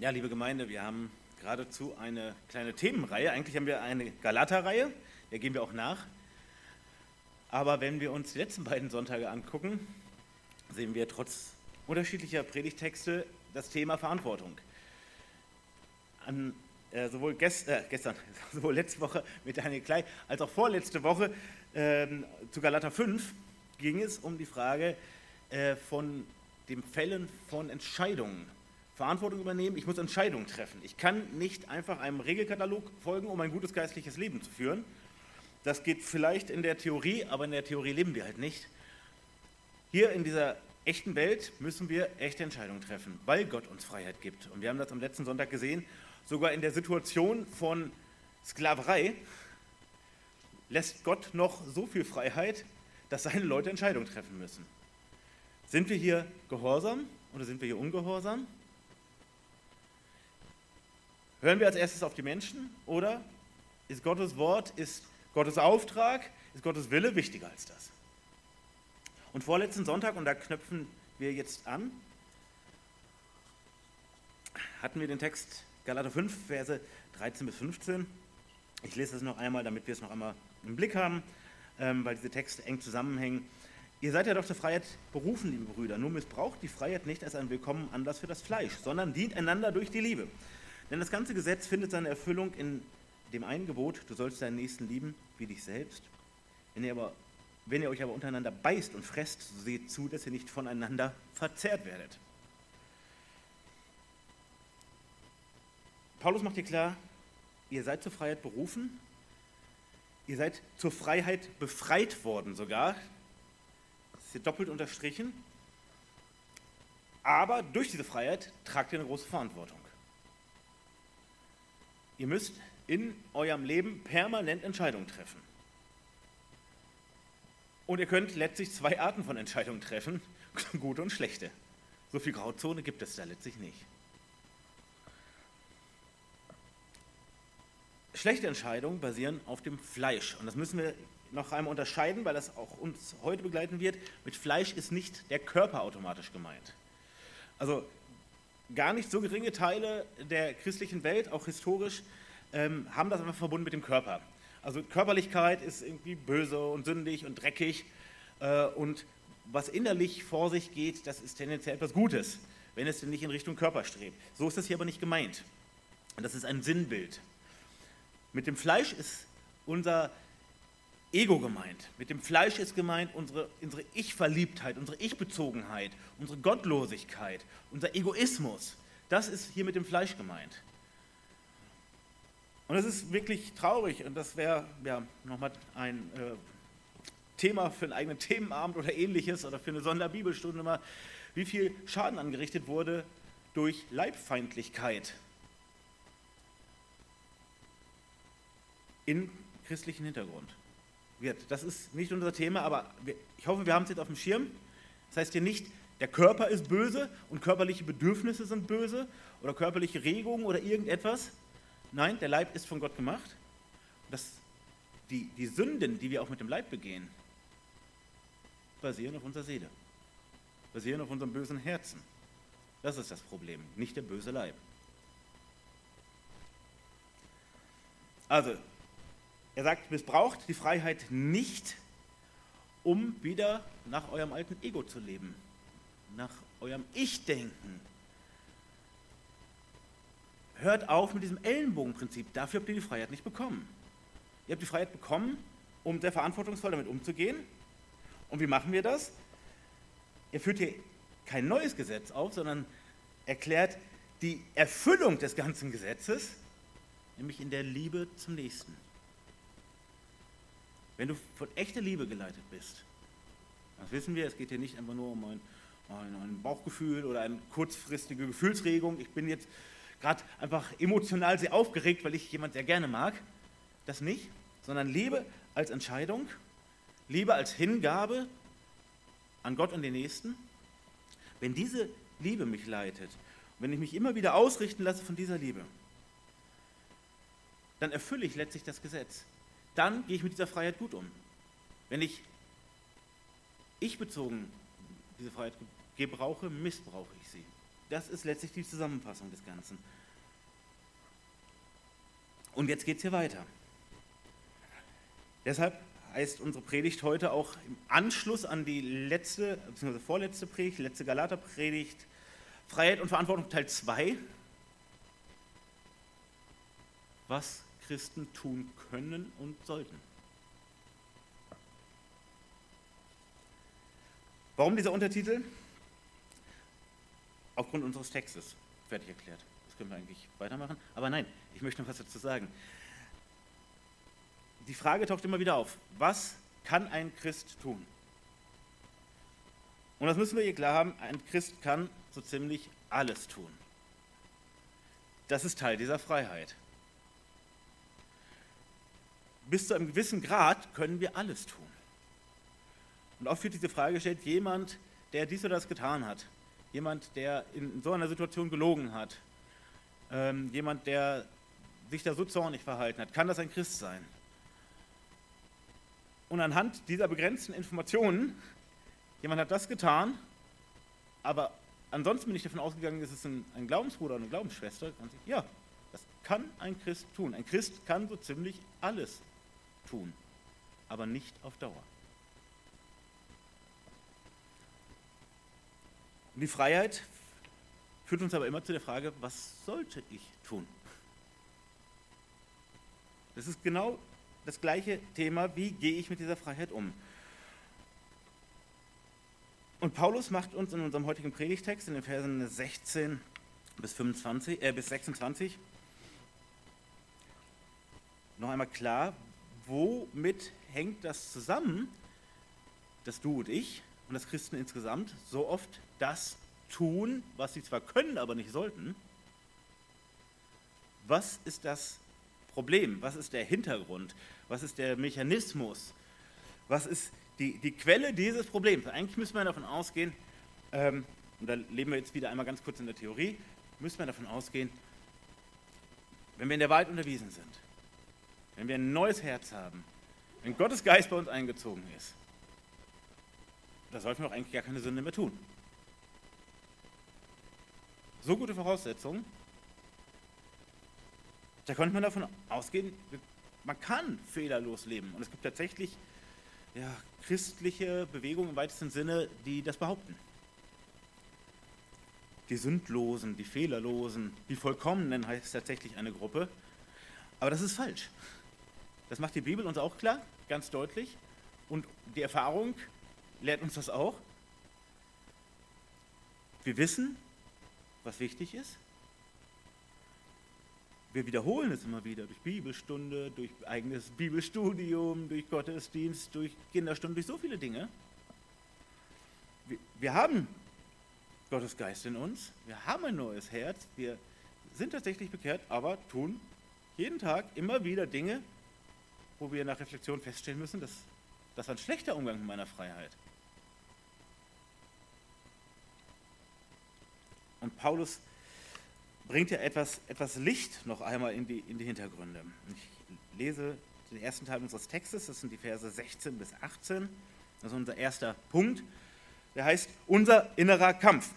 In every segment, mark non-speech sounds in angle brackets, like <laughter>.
Ja, liebe Gemeinde, wir haben geradezu eine kleine Themenreihe. Eigentlich haben wir eine Galater-Reihe, der gehen wir auch nach. Aber wenn wir uns die letzten beiden Sonntage angucken, sehen wir trotz unterschiedlicher Predigtexte das Thema Verantwortung. An, äh, sowohl gest, äh, gestern, <laughs> sowohl letzte Woche mit Daniel Klei, als auch vorletzte Woche äh, zu Galater 5 ging es um die Frage äh, von dem Fällen von Entscheidungen. Verantwortung übernehmen, ich muss Entscheidungen treffen. Ich kann nicht einfach einem Regelkatalog folgen, um ein gutes geistliches Leben zu führen. Das geht vielleicht in der Theorie, aber in der Theorie leben wir halt nicht. Hier in dieser echten Welt müssen wir echte Entscheidungen treffen, weil Gott uns Freiheit gibt. Und wir haben das am letzten Sonntag gesehen, sogar in der Situation von Sklaverei lässt Gott noch so viel Freiheit, dass seine Leute Entscheidungen treffen müssen. Sind wir hier gehorsam oder sind wir hier ungehorsam? Hören wir als erstes auf die Menschen oder ist Gottes Wort, ist Gottes Auftrag, ist Gottes Wille wichtiger als das? Und vorletzten Sonntag, und da knöpfen wir jetzt an, hatten wir den Text Galater 5, Verse 13 bis 15. Ich lese das noch einmal, damit wir es noch einmal im Blick haben, ähm, weil diese Texte eng zusammenhängen. Ihr seid ja doch zur Freiheit berufen, liebe Brüder. Nur missbraucht die Freiheit nicht als einen willkommenen Anlass für das Fleisch, sondern dient einander durch die Liebe. Denn das ganze Gesetz findet seine Erfüllung in dem einen Gebot, du sollst deinen Nächsten lieben wie dich selbst. Wenn ihr, aber, wenn ihr euch aber untereinander beißt und fresst, so seht zu, dass ihr nicht voneinander verzehrt werdet. Paulus macht hier klar, ihr seid zur Freiheit berufen, ihr seid zur Freiheit befreit worden sogar. Das ist hier doppelt unterstrichen. Aber durch diese Freiheit tragt ihr eine große Verantwortung. Ihr müsst in eurem Leben permanent Entscheidungen treffen. Und ihr könnt letztlich zwei Arten von Entscheidungen treffen, <laughs> gute und schlechte. So viel Grauzone gibt es da letztlich nicht. Schlechte Entscheidungen basieren auf dem Fleisch. Und das müssen wir noch einmal unterscheiden, weil das auch uns heute begleiten wird. Mit Fleisch ist nicht der Körper automatisch gemeint. Also gar nicht so geringe Teile der christlichen Welt, auch historisch, ähm, haben das einfach verbunden mit dem Körper. Also Körperlichkeit ist irgendwie böse und sündig und dreckig äh, und was innerlich vor sich geht, das ist tendenziell etwas Gutes, wenn es denn nicht in Richtung Körper strebt. So ist das hier aber nicht gemeint. Das ist ein Sinnbild. Mit dem Fleisch ist unser Ego gemeint. Mit dem Fleisch ist gemeint unsere, unsere Ich-Verliebtheit, unsere Ich-Bezogenheit, unsere Gottlosigkeit, unser Egoismus. Das ist hier mit dem Fleisch gemeint. Und das ist wirklich traurig und das wäre ja nochmal ein äh, Thema für einen eigenen Themenabend oder ähnliches oder für eine Sonderbibelstunde mal, wie viel Schaden angerichtet wurde durch Leibfeindlichkeit in christlichen Hintergrund. Das ist nicht unser Thema, aber ich hoffe, wir haben es jetzt auf dem Schirm. Das heißt hier nicht, der Körper ist böse und körperliche Bedürfnisse sind böse oder körperliche Regungen oder irgendetwas. Nein, der Leib ist von Gott gemacht. Das, die, die Sünden, die wir auch mit dem Leib begehen, basieren auf unserer Seele, basieren auf unserem bösen Herzen. Das ist das Problem, nicht der böse Leib. Also, er sagt, missbraucht die Freiheit nicht, um wieder nach eurem alten Ego zu leben, nach eurem Ich-Denken. Hört auf mit diesem Ellenbogenprinzip. Dafür habt ihr die Freiheit nicht bekommen. Ihr habt die Freiheit bekommen, um sehr verantwortungsvoll damit umzugehen. Und wie machen wir das? Ihr führt hier kein neues Gesetz auf, sondern erklärt die Erfüllung des ganzen Gesetzes, nämlich in der Liebe zum Nächsten. Wenn du von echter Liebe geleitet bist, das wissen wir, es geht hier nicht einfach nur um ein, ein, Bauchgefühl oder eine kurzfristige Gefühlsregung. Ich bin jetzt gerade einfach emotional sehr aufgeregt, weil ich jemand sehr gerne mag. Das nicht, sondern Liebe als Entscheidung, Liebe als Hingabe an Gott und den Nächsten. Wenn diese Liebe mich leitet, wenn ich mich immer wieder ausrichten lasse von dieser Liebe, dann erfülle ich letztlich das Gesetz dann gehe ich mit dieser Freiheit gut um. Wenn ich ich bezogen diese Freiheit gebrauche, missbrauche ich sie. das ist letztlich die Zusammenfassung des Ganzen. Und jetzt geht es hier weiter. Deshalb heißt unsere Predigt heute auch im Anschluss an die letzte, bzw. vorletzte Predigt, letzte Galaterpredigt, Freiheit und Verantwortung Teil 2. Was Christen tun können und sollten. Warum dieser Untertitel? Aufgrund unseres Textes, fertig erklärt. Das können wir eigentlich weitermachen. Aber nein, ich möchte noch was dazu sagen die Frage taucht immer wieder auf, was kann ein Christ tun? Und das müssen wir hier klar haben, ein Christ kann so ziemlich alles tun. Das ist Teil dieser Freiheit. Bis zu einem gewissen Grad können wir alles tun. Und oft wird diese Frage gestellt, jemand, der dies oder das getan hat, jemand, der in so einer Situation gelogen hat, ähm, jemand, der sich da so zornig verhalten hat, kann das ein Christ sein? Und anhand dieser begrenzten Informationen, jemand hat das getan, aber ansonsten bin ich davon ausgegangen, es ein, ein Glaubensbruder oder eine Glaubensschwester. Ja, das kann ein Christ tun. Ein Christ kann so ziemlich alles tun, aber nicht auf Dauer. Und die Freiheit führt uns aber immer zu der Frage, was sollte ich tun? Das ist genau das gleiche Thema, wie gehe ich mit dieser Freiheit um? Und Paulus macht uns in unserem heutigen Predigtext, in den Versen 16 bis, 25, äh, bis 26, noch einmal klar, womit hängt das zusammen, dass du und ich und das Christen insgesamt so oft das tun, was sie zwar können, aber nicht sollten. Was ist das Problem? Was ist der Hintergrund? Was ist der Mechanismus? Was ist die, die Quelle dieses Problems? Eigentlich müssen wir davon ausgehen, ähm, und da leben wir jetzt wieder einmal ganz kurz in der Theorie, müssen wir davon ausgehen, wenn wir in der Wahrheit unterwiesen sind, wenn wir ein neues Herz haben, wenn Gottes Geist bei uns eingezogen ist, da sollten wir auch eigentlich gar keine Sünde mehr tun. So gute Voraussetzungen, da könnte man davon ausgehen, man kann fehlerlos leben. Und es gibt tatsächlich ja, christliche Bewegungen im weitesten Sinne, die das behaupten. Die Sündlosen, die Fehlerlosen, die Vollkommenen heißt tatsächlich eine Gruppe. Aber das ist falsch. Das macht die Bibel uns auch klar, ganz deutlich. Und die Erfahrung lehrt uns das auch. Wir wissen, was wichtig ist. Wir wiederholen es immer wieder durch Bibelstunde, durch eigenes Bibelstudium, durch Gottesdienst, durch Kinderstunden, durch so viele Dinge. Wir, wir haben Gottes Geist in uns, wir haben ein neues Herz, wir sind tatsächlich bekehrt, aber tun jeden Tag immer wieder Dinge, wo wir nach Reflexion feststellen müssen, dass das ein schlechter Umgang mit meiner Freiheit. Und Paulus bringt ja etwas, etwas Licht noch einmal in die, in die Hintergründe. Ich lese den ersten Teil unseres Textes, das sind die Verse 16 bis 18. Das ist unser erster Punkt. Der heißt unser innerer Kampf.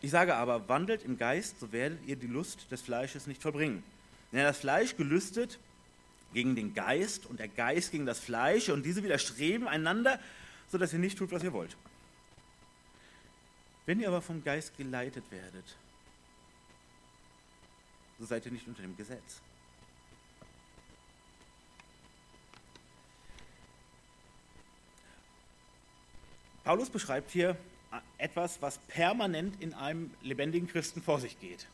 Ich sage aber, wandelt im Geist, so werdet ihr die Lust des Fleisches nicht verbringen. Denn das Fleisch gelüstet gegen den Geist und der Geist gegen das Fleisch und diese widerstreben einander, sodass ihr nicht tut, was ihr wollt. Wenn ihr aber vom Geist geleitet werdet, so seid ihr nicht unter dem Gesetz. Paulus beschreibt hier etwas, was permanent in einem lebendigen Christen vor sich geht.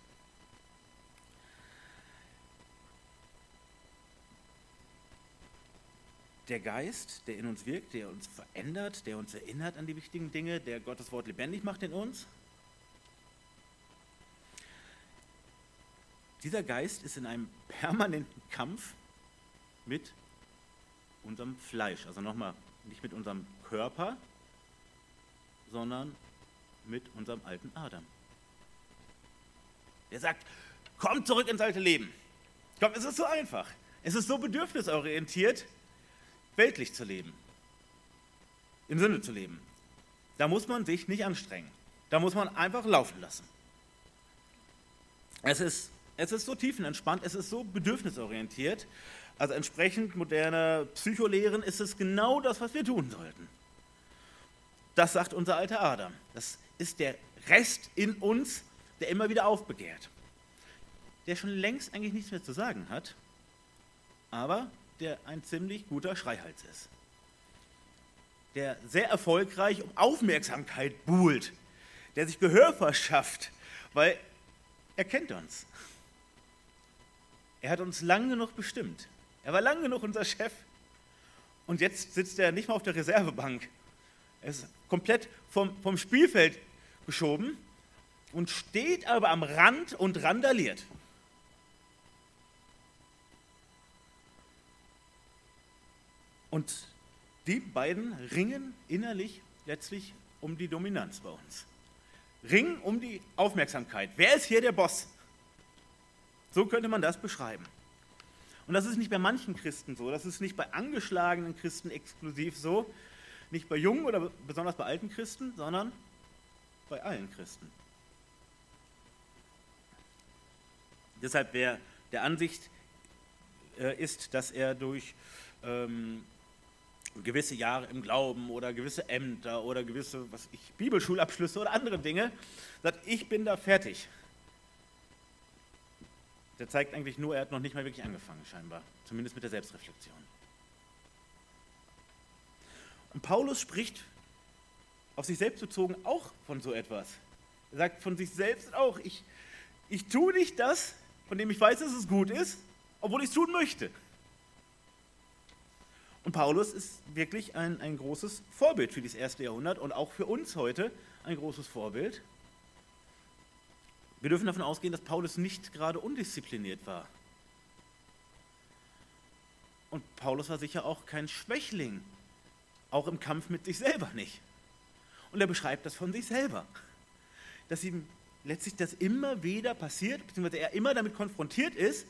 Der Geist, der in uns wirkt, der uns verändert, der uns erinnert an die wichtigen Dinge, der Gottes Wort lebendig macht in uns. Dieser Geist ist in einem permanenten Kampf mit unserem Fleisch. Also nochmal, nicht mit unserem Körper, sondern mit unserem alten Adam. Der sagt, komm zurück ins alte Leben. Komm, es ist so einfach. Es ist so bedürfnisorientiert, weltlich zu leben, im Sinne zu leben. Da muss man sich nicht anstrengen. Da muss man einfach laufen lassen. Es ist, es ist so tiefenentspannt, es ist so bedürfnisorientiert. Also entsprechend moderner Psycholehren ist es genau das, was wir tun sollten. Das sagt unser alter Adam. Das ist der Rest in uns, der immer wieder aufbegehrt. Der schon längst eigentlich nichts mehr zu sagen hat, aber der ein ziemlich guter Schreihals ist. Der sehr erfolgreich um Aufmerksamkeit buhlt, der sich Gehör verschafft, weil er kennt uns. Er hat uns lang genug bestimmt. Er war lang genug unser Chef. Und jetzt sitzt er nicht mal auf der Reservebank. Er ist komplett vom, vom Spielfeld geschoben und steht aber am Rand und randaliert. Und die beiden ringen innerlich letztlich um die Dominanz bei uns. Ringen um die Aufmerksamkeit. Wer ist hier der Boss? So könnte man das beschreiben. Und das ist nicht bei manchen Christen so, das ist nicht bei angeschlagenen Christen exklusiv so, nicht bei jungen oder besonders bei alten Christen, sondern bei allen Christen. Deshalb wer der Ansicht äh, ist, dass er durch ähm, gewisse Jahre im Glauben oder gewisse Ämter oder gewisse was ich, Bibelschulabschlüsse oder andere Dinge, sagt, ich bin da fertig. Der zeigt eigentlich nur, er hat noch nicht mal wirklich angefangen, scheinbar. Zumindest mit der Selbstreflexion. Und Paulus spricht auf sich selbst bezogen auch von so etwas. Er sagt von sich selbst auch, ich, ich tue nicht das, von dem ich weiß, dass es gut ist, obwohl ich es tun möchte. Und Paulus ist wirklich ein, ein großes Vorbild für das erste Jahrhundert und auch für uns heute ein großes Vorbild. Wir dürfen davon ausgehen, dass Paulus nicht gerade undiszipliniert war. Und Paulus war sicher auch kein Schwächling, auch im Kampf mit sich selber nicht. Und er beschreibt das von sich selber, dass ihm letztlich das immer wieder passiert, beziehungsweise er immer damit konfrontiert ist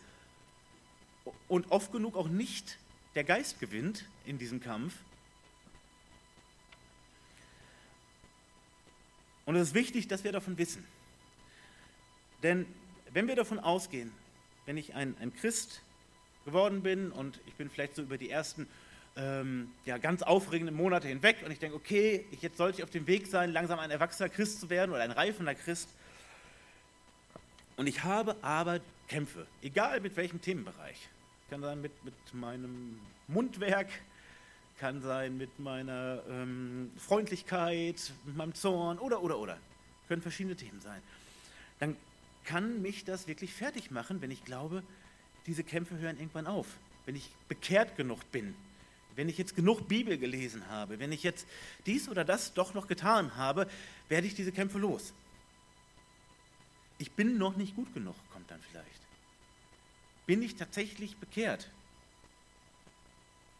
und oft genug auch nicht der Geist gewinnt in diesem Kampf. Und es ist wichtig, dass wir davon wissen. Denn wenn wir davon ausgehen, wenn ich ein, ein Christ geworden bin und ich bin vielleicht so über die ersten ähm, ja, ganz aufregenden Monate hinweg und ich denke, okay, ich, jetzt sollte ich auf dem Weg sein, langsam ein erwachsener Christ zu werden oder ein reifender Christ. Und ich habe aber Kämpfe, egal mit welchem Themenbereich. Kann sein mit, mit meinem Mundwerk, kann sein mit meiner ähm, Freundlichkeit, mit meinem Zorn oder, oder, oder. Können verschiedene Themen sein. Dann kann mich das wirklich fertig machen, wenn ich glaube, diese Kämpfe hören irgendwann auf. Wenn ich bekehrt genug bin, wenn ich jetzt genug Bibel gelesen habe, wenn ich jetzt dies oder das doch noch getan habe, werde ich diese Kämpfe los. Ich bin noch nicht gut genug, kommt dann vielleicht. Bin ich tatsächlich bekehrt?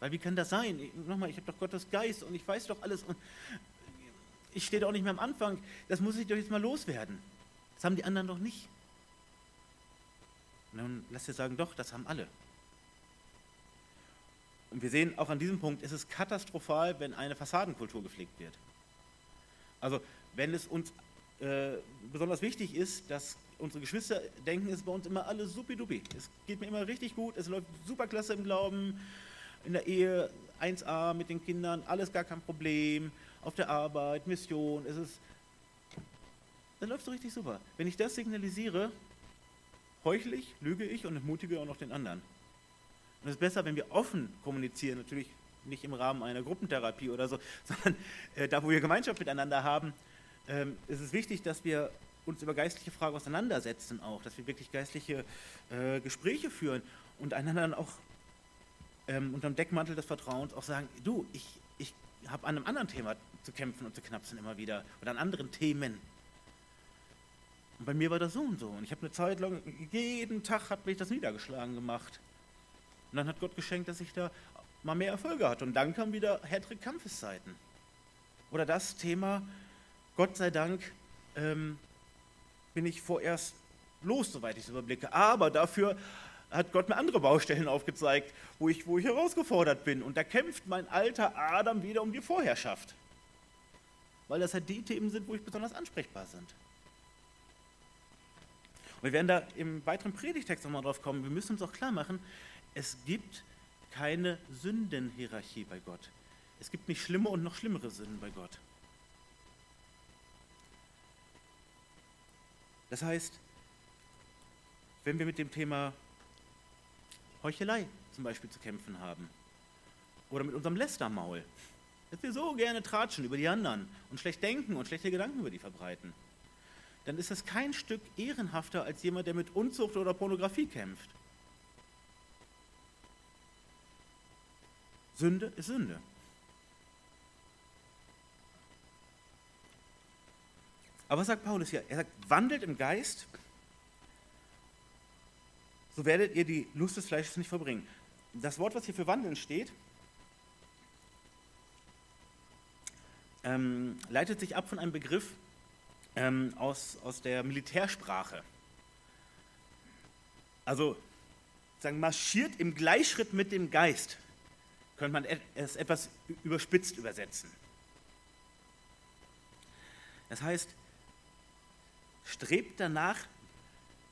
Weil wie kann das sein? nochmal, ich habe doch Gottes Geist und ich weiß doch alles und ich stehe doch nicht mehr am Anfang. Das muss ich doch jetzt mal loswerden. Das haben die anderen doch nicht. Dann lass dir sagen, doch, das haben alle. Und wir sehen auch an diesem Punkt, es ist katastrophal, wenn eine Fassadenkultur gepflegt wird. Also wenn es uns äh, besonders wichtig ist, dass unsere Geschwister denken, es ist bei uns immer alles supidupi. Es geht mir immer richtig gut, es läuft super klasse im Glauben, in der Ehe 1a mit den Kindern, alles gar kein Problem, auf der Arbeit, Mission, es ist, dann läuft es richtig super. Wenn ich das signalisiere, heuchle ich, lüge ich und entmutige auch noch den anderen. Und es ist besser, wenn wir offen kommunizieren, natürlich nicht im Rahmen einer Gruppentherapie oder so, <laughs> sondern äh, da, wo wir Gemeinschaft miteinander haben, ähm, ist es wichtig, dass wir uns über geistliche Fragen auseinandersetzen auch, dass wir wirklich geistliche äh, Gespräche führen und einander auch ähm, unter dem Deckmantel des Vertrauens auch sagen, du, ich, ich habe an einem anderen Thema zu kämpfen und zu knapsen immer wieder oder an anderen Themen. Und bei mir war das so und so. Und ich habe eine Zeit lang, jeden Tag hat mich das niedergeschlagen gemacht. Und dann hat Gott geschenkt, dass ich da mal mehr Erfolge hatte. Und dann kamen wieder härtere Kampfeszeiten. Oder das Thema, Gott sei Dank, ähm, bin ich vorerst los, soweit ich es überblicke. Aber dafür hat Gott mir andere Baustellen aufgezeigt, wo ich, wo ich herausgefordert bin. Und da kämpft mein alter Adam wieder um die Vorherrschaft. weil das halt die Themen sind, wo ich besonders ansprechbar sind. Und wir werden da im weiteren Predigtext nochmal drauf kommen. Wir müssen uns auch klar machen, es gibt keine Sündenhierarchie bei Gott. Es gibt nicht schlimme und noch schlimmere Sünden bei Gott. Das heißt, wenn wir mit dem Thema Heuchelei zum Beispiel zu kämpfen haben oder mit unserem Lästermaul, dass wir so gerne tratschen über die anderen und schlecht denken und schlechte Gedanken über die verbreiten, dann ist das kein Stück ehrenhafter als jemand, der mit Unzucht oder Pornografie kämpft. Sünde ist Sünde. Aber was sagt Paulus hier? Er sagt, wandelt im Geist, so werdet ihr die Lust des Fleisches nicht verbringen. Das Wort, was hier für wandeln steht, ähm, leitet sich ab von einem Begriff ähm, aus, aus der Militärsprache. Also sagen, marschiert im Gleichschritt mit dem Geist, könnte man es etwas überspitzt übersetzen. Das heißt, strebt danach,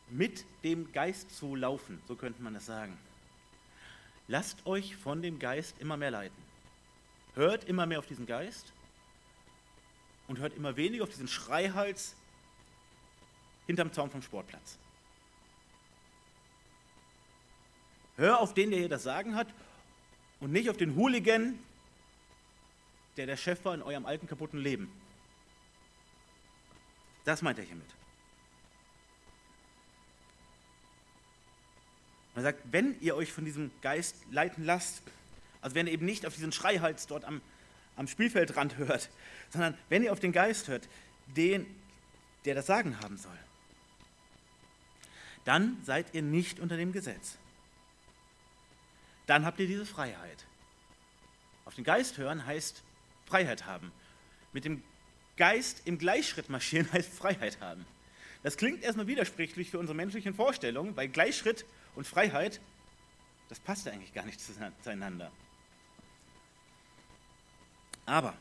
mit dem Geist zu laufen, so könnte man es sagen. Lasst euch von dem Geist immer mehr leiten. Hört immer mehr auf diesen Geist und hört immer weniger auf diesen Schreihals hinterm Zaun vom Sportplatz. Hör auf den, der hier das Sagen hat und nicht auf den Hooligan, der der Chef war in eurem alten kaputten Leben. Das meint er hiermit. Er sagt, wenn ihr euch von diesem Geist leiten lasst, also wenn ihr eben nicht auf diesen Schreihals dort am, am Spielfeldrand hört, <laughs> sondern wenn ihr auf den Geist hört, den, der das Sagen haben soll, dann seid ihr nicht unter dem Gesetz. Dann habt ihr diese Freiheit. Auf den Geist hören heißt Freiheit haben. Mit dem Geist im Gleichschritt marschieren <laughs> heißt Freiheit haben. Das klingt erstmal widersprüchlich für unsere menschlichen Vorstellungen, weil Gleichschritt und Freiheit, das passt eigentlich gar nicht zueinander. Aber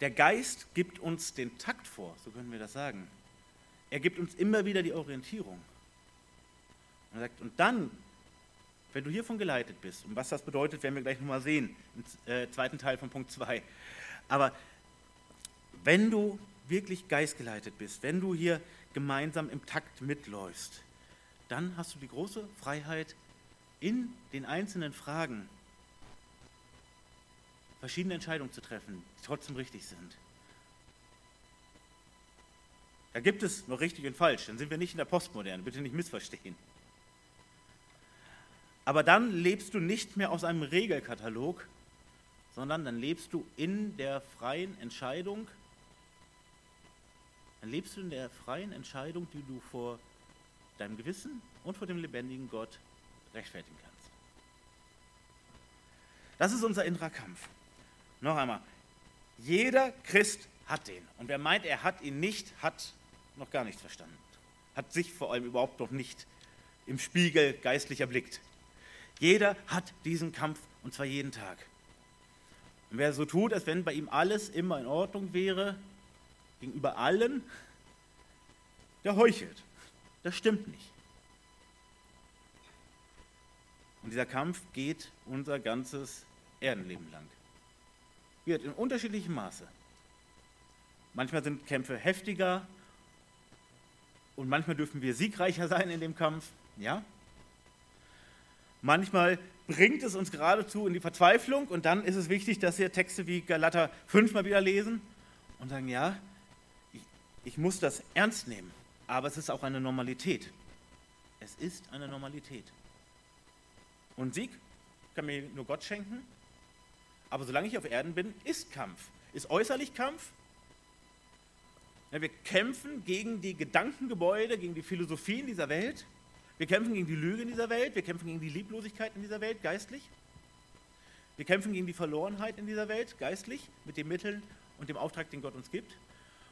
der Geist gibt uns den Takt vor, so können wir das sagen. Er gibt uns immer wieder die Orientierung. Und, sagt, und dann, wenn du hiervon geleitet bist, und was das bedeutet, werden wir gleich nochmal sehen, im äh, zweiten Teil von Punkt 2. Aber wenn du wirklich geistgeleitet bist, wenn du hier gemeinsam im Takt mitläufst, dann hast du die große Freiheit, in den einzelnen Fragen verschiedene Entscheidungen zu treffen, die trotzdem richtig sind. Da gibt es nur richtig und falsch, dann sind wir nicht in der Postmoderne, bitte nicht missverstehen. Aber dann lebst du nicht mehr aus einem Regelkatalog, sondern dann lebst du in der freien Entscheidung, dann lebst du in der freien Entscheidung, die du vor deinem Gewissen und vor dem lebendigen Gott rechtfertigen kannst. Das ist unser innerer Kampf. Noch einmal, jeder Christ hat den. Und wer meint, er hat ihn nicht, hat noch gar nichts verstanden. Hat sich vor allem überhaupt noch nicht im Spiegel geistlich erblickt. Jeder hat diesen Kampf und zwar jeden Tag. Und wer so tut, als wenn bei ihm alles immer in Ordnung wäre, gegenüber allen, der heuchelt. Das stimmt nicht. Und dieser Kampf geht unser ganzes Erdenleben lang. Wird in unterschiedlichem Maße. Manchmal sind Kämpfe heftiger und manchmal dürfen wir siegreicher sein in dem Kampf. Ja? Manchmal bringt es uns geradezu in die Verzweiflung und dann ist es wichtig, dass wir Texte wie Galater 5 mal wieder lesen und sagen, ja, ich, muss das ernst nehmen, aber es ist auch eine Normalität. Es ist eine Normalität. Und Sieg kann mir nur Gott schenken, aber solange ich auf Erden bin, ist Kampf. Ist äußerlich Kampf. Wir kämpfen gegen die Gedankengebäude, gegen die Philosophien dieser Welt. Wir kämpfen gegen die Lüge in dieser Welt, wir kämpfen gegen die Lieblosigkeit in dieser Welt, geistlich. Wir kämpfen gegen die Verlorenheit in dieser Welt, geistlich, mit den Mitteln und dem Auftrag, den Gott uns gibt.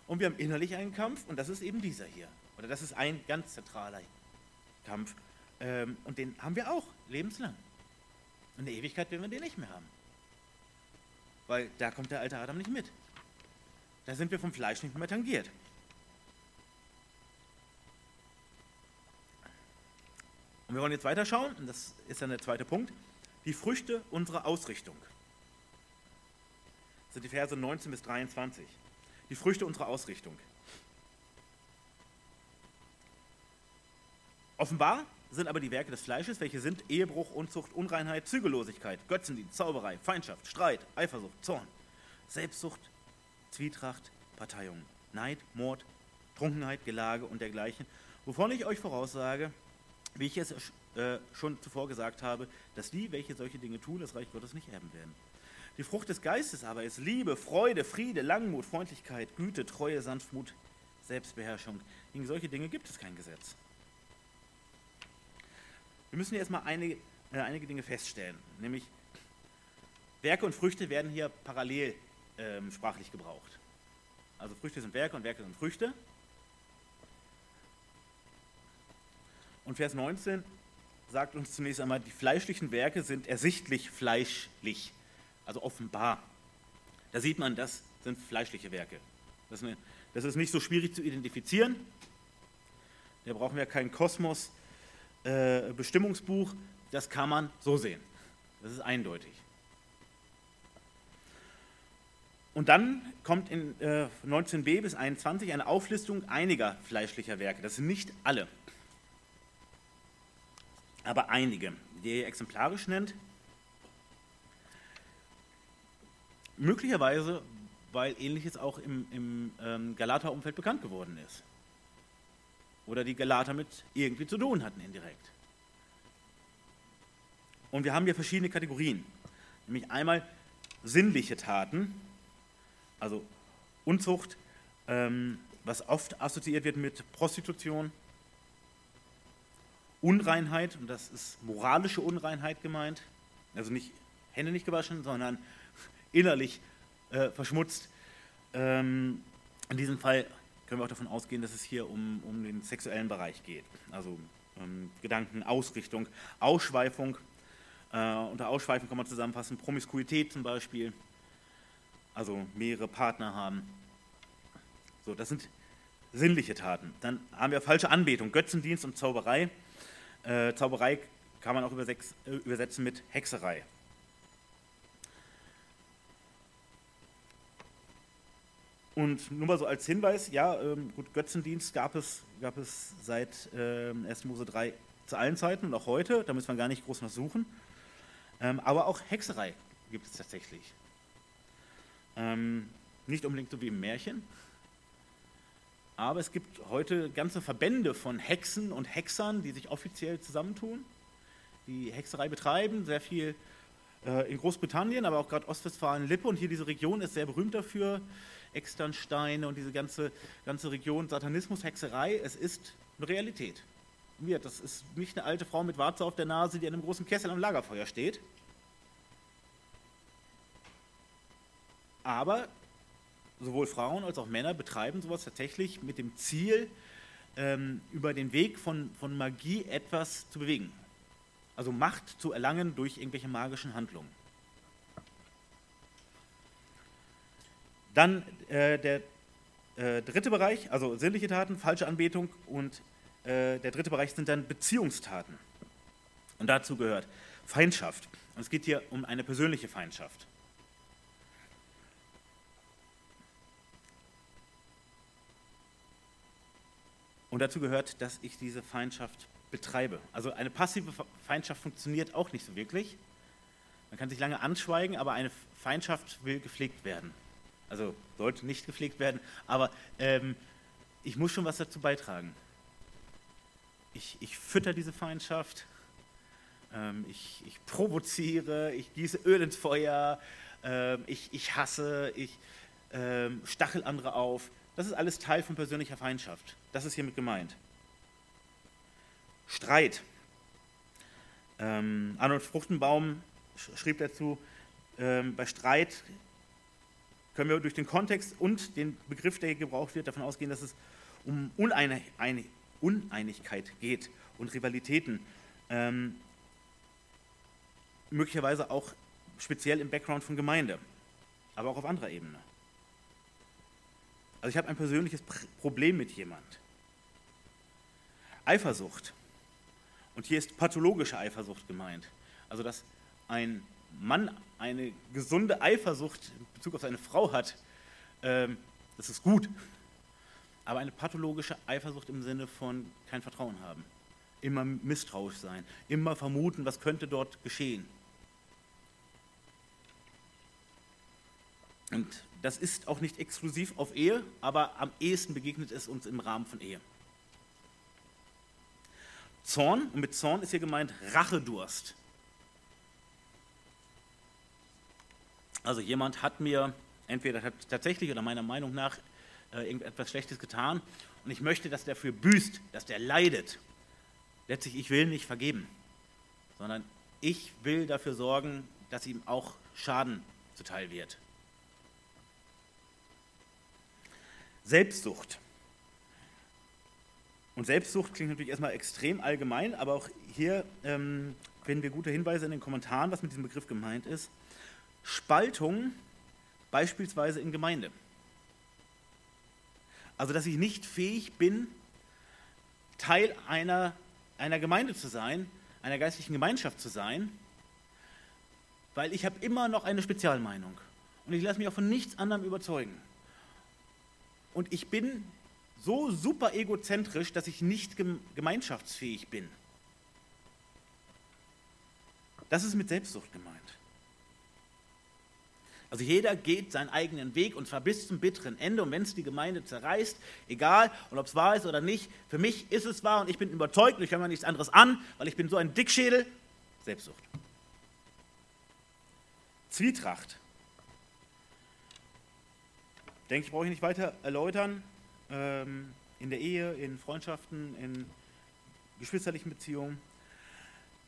Und wir haben innerlich einen Kampf und das ist eben dieser hier. Oder das ist ein ganz zentraler Kampf. Ähm, und den haben wir auch lebenslang. In der Ewigkeit werden wir den nicht mehr haben. weil da kommt der alte Adam nicht mit. Da sind wir vom Fleisch nicht mehr tangiert. Und wir wollen jetzt weiterschauen, und das ist dann der zweite Punkt, die Früchte unserer Ausrichtung. Das sind die Verse 19 bis 23. Die Früchte unserer Ausrichtung. Offenbar sind aber die Werke des Fleisches, welche sind Ehebruch, Unzucht, Unreinheit, Zügellosigkeit, Götzendienst, Zauberei, Feindschaft, Streit, Eifersucht, Zorn, Selbstsucht, Zwietracht, Parteiung, Neid, Mord, Trunkenheit, Gelage und dergleichen, wovon ich euch voraussage, wie ich es äh, schon zuvor gesagt habe, dass die, welche solche Dinge tun, das Reich Gottes nicht erben werden. Die Frucht des Geistes aber ist Liebe, Freude, Friede, Langmut, Freundlichkeit, Güte, Treue, Sanftmut, Selbstbeherrschung. Gegen solche Dinge gibt es kein Gesetz. Wir müssen hier erstmal einige, äh, einige Dinge feststellen, nämlich Werke und Früchte werden hier parallel ähm, sprachlich gebraucht. Also Früchte sind Werke und Werke sind Früchte. Und Vers 19 sagt uns zunächst einmal, die fleischlichen Werke sind ersichtlich fleischlich, also offenbar. Da sieht man, das sind fleischliche Werke. Das ist, eine, das ist nicht so schwierig zu identifizieren. Da brauchen wir kein Kosmos-Bestimmungsbuch. Äh, das kann man so sehen. Das ist eindeutig. Und dann kommt in äh, 19b bis 21 eine Auflistung einiger fleischlicher Werke. Das sind nicht alle aber einige, die er exemplarisch nennt. Möglicherweise, weil ähnliches auch im, im ähm, Galater-Umfeld bekannt geworden ist. Oder die Galater mit irgendwie zu tun hatten indirekt. Und wir haben hier verschiedene Kategorien. Nämlich einmal sinnliche Taten, also Unzucht, ähm, was oft assoziiert wird mit Prostitution, Unreinheit, und das ist moralische Unreinheit gemeint, also nicht Hände nicht gewaschen, sondern innerlich äh, verschmutzt. Ähm, in diesem Fall können wir auch davon ausgehen, dass es hier um, um den sexuellen Bereich geht. Also ähm, Gedanken, Ausrichtung, Ausschweifung. Äh, unter Ausschweifung kann man zusammenfassen, Promiskuität zum Beispiel, also mehrere Partner haben. So, das sind sinnliche Taten. Dann haben wir falsche Anbetung, Götzendienst und Zauberei. Äh, Zauberei kann man auch äh, übersetzen mit Hexerei. Und nur mal so als Hinweis, ja, ähm, gut, Götzendienst gab es, gab es seit ähm, 1. Mose 3 zu allen Zeiten und auch heute, da müssen wir gar nicht groß noch suchen. Ähm, aber auch Hexerei gibt es tatsächlich. Ähm, nicht unbedingt so wie im Märchen, aber es gibt heute ganze Verbände von Hexen und Hexern, die sich offiziell zusammentun, die Hexerei betreiben, sehr viel äh, in Großbritannien, aber auch gerade Ostwestfalen-Lippe und hier diese Region ist sehr berühmt dafür. Externstein und diese ganze, ganze Region, Satanismus, Hexerei, es ist eine Realität. Das ist nicht eine alte Frau mit Warze auf der Nase, die an einem großen Kessel am Lagerfeuer steht. Aber sowohl Frauen als auch Männer betreiben sowas tatsächlich mit dem Ziel, ähm, über den Weg von, von Magie etwas zu bewegen. Also Macht zu erlangen durch irgendwelche magischen Handlungen. Dann äh, der äh, dritte Bereich, also sinnliche Taten, falsche Anbetung und äh, der dritte Bereich sind dann Beziehungstaten. Und dazu gehört Feindschaft. Und es geht hier um eine persönliche Feindschaft. Und dazu gehört, dass ich diese Feindschaft betreibe. Also eine passive Feindschaft funktioniert auch nicht so wirklich. Man kann sich lange anschweigen, aber eine Feindschaft will gepflegt werden. Also sollte nicht gepflegt werden, aber ähm, ich muss schon was dazu beitragen. Ich, ich fütter diese Feindschaft, ähm, ich, ich, provoziere, ich gieße Öl ins Feuer, ähm, ich, ich, hasse, ich ähm, stachel andere auf. Das ist alles Teil von persönlicher Feindschaft. Das ist hiermit gemeint. Streit. Ähm, Arnold Fruchtenbaum schrieb dazu, ähm, bei Streit können wir durch den Kontext und den Begriff, der hier gebraucht wird, davon ausgehen, dass es um Uneinig Uneinigkeit geht und Rivalitäten. Ähm, möglicherweise auch speziell im Background von Gemeinde. aber auch auf anderer Ebene. Also ich habe ein persönliches Problem mit jemand. Eifersucht. Und hier ist pathologische Eifersucht gemeint. Also dass ein Mann eine gesunde Eifersucht in Bezug auf seine Frau hat, ähm, das ist gut. Aber eine pathologische Eifersucht im Sinne von kein Vertrauen haben, immer misstrauisch sein, immer vermuten, was könnte dort geschehen. Und das ist auch nicht exklusiv auf Ehe, aber am ehesten begegnet es uns im Rahmen von Ehe. Zorn, und mit Zorn ist hier gemeint Rachedurst. Also jemand hat mir entweder tatsächlich oder meiner Meinung nach äh, irgendetwas Schlechtes getan und ich möchte, dass der dafür büßt, dass der leidet. Letztlich, ich will nicht vergeben, sondern ich will dafür sorgen, dass ihm auch Schaden zuteil wird. Selbstsucht. Und Selbstsucht klingt natürlich erstmal extrem allgemein, aber auch hier ähm, finden wir gute Hinweise in den Kommentaren, was mit diesem Begriff gemeint ist. Spaltung beispielsweise in Gemeinde. Also, dass ich nicht fähig bin, Teil einer, einer Gemeinde zu sein, einer geistlichen Gemeinschaft zu sein, weil ich habe immer noch eine Spezialmeinung und ich lasse mich auch von nichts anderem überzeugen. Und ich bin so super egozentrisch, dass ich nicht gemeinschaftsfähig bin. Das ist mit Selbstsucht gemeint. Also jeder geht seinen eigenen Weg und zwar bis zum bitteren Ende. Und wenn es die Gemeinde zerreißt, egal, und ob es wahr ist oder nicht, für mich ist es wahr und ich bin überzeugt und ich höre mir nichts anderes an, weil ich bin so ein Dickschädel. Selbstsucht. Zwietracht. Denke ich, brauche ich nicht weiter erläutern. Ähm, in der Ehe, in Freundschaften, in geschwisterlichen Beziehungen.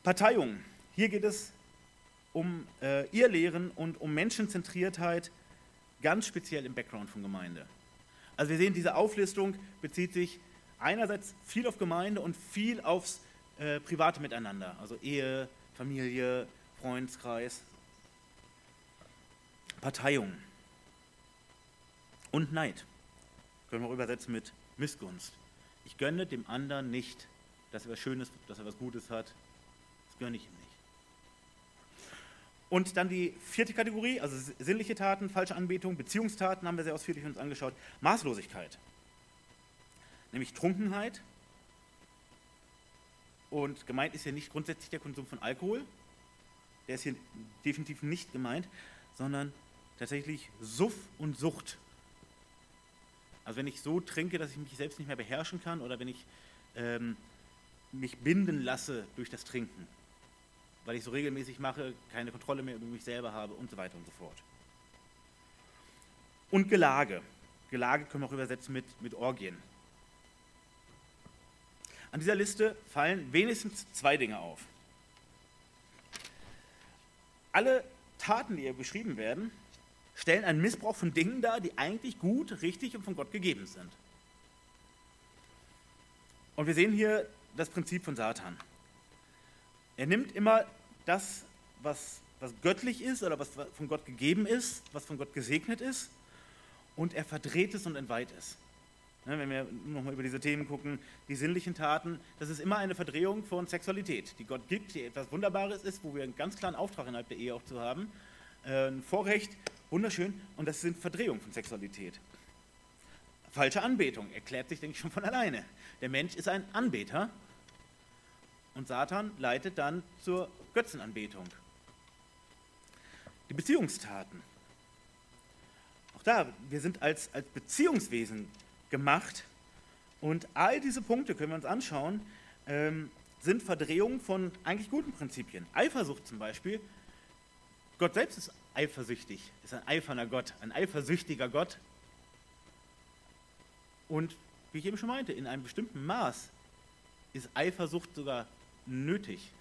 Parteiung. Hier geht es um äh, ihr Lehren und um Menschenzentriertheit, ganz speziell im Background von Gemeinde. Also wir sehen, diese Auflistung bezieht sich einerseits viel auf Gemeinde und viel aufs äh, private Miteinander, also Ehe, Familie, Freundeskreis, Parteiung und Neid. Können wir auch übersetzen mit Missgunst. Ich gönne dem anderen nicht, dass er was Schönes, dass er was Gutes hat. Das gönne ich ihm nicht. Und dann die vierte Kategorie, also sinnliche Taten, falsche Anbetung, Beziehungstaten haben wir sehr ausführlich uns angeschaut. Maßlosigkeit, nämlich Trunkenheit. Und gemeint ist ja nicht grundsätzlich der Konsum von Alkohol, der ist hier definitiv nicht gemeint, sondern tatsächlich Suff und Sucht. Also wenn ich so trinke, dass ich mich selbst nicht mehr beherrschen kann oder wenn ich ähm, mich binden lasse durch das Trinken weil ich so regelmäßig mache, keine Kontrolle mehr über mich selber habe und so weiter und so fort. Und Gelage. Gelage können wir auch übersetzen mit, mit Orgien. An dieser Liste fallen wenigstens zwei Dinge auf. Alle Taten, die hier beschrieben werden, stellen einen Missbrauch von Dingen dar, die eigentlich gut, richtig und von Gott gegeben sind. Und wir sehen hier das Prinzip von Satan. Er nimmt immer das, was, was göttlich ist oder was von Gott gegeben ist, was von Gott gesegnet ist, und er verdreht es und entweiht es. Ne, wenn wir nochmal über diese Themen gucken, die sinnlichen Taten, das ist immer eine Verdrehung von Sexualität, die Gott gibt, die etwas Wunderbares ist, wo wir einen ganz klaren Auftrag innerhalb der Ehe auch zu haben. Äh, ein Vorrecht, wunderschön, und das sind Verdrehungen von Sexualität. Falsche Anbetung erklärt sich, denke ich, schon von alleine. Der Mensch ist ein Anbeter und Satan leitet dann zur Götzenanbetung. Die Beziehungstaten. Auch da, wir sind als, als Beziehungswesen gemacht und all diese Punkte können wir uns anschauen, ähm, sind Verdrehungen von eigentlich guten Prinzipien. Eifersucht zum Beispiel. Gott selbst ist eifersüchtig, ist ein eiferner Gott, ein eifersüchtiger Gott. Und wie ich eben schon meinte, in einem bestimmten Maß ist Eifersucht sogar nötig.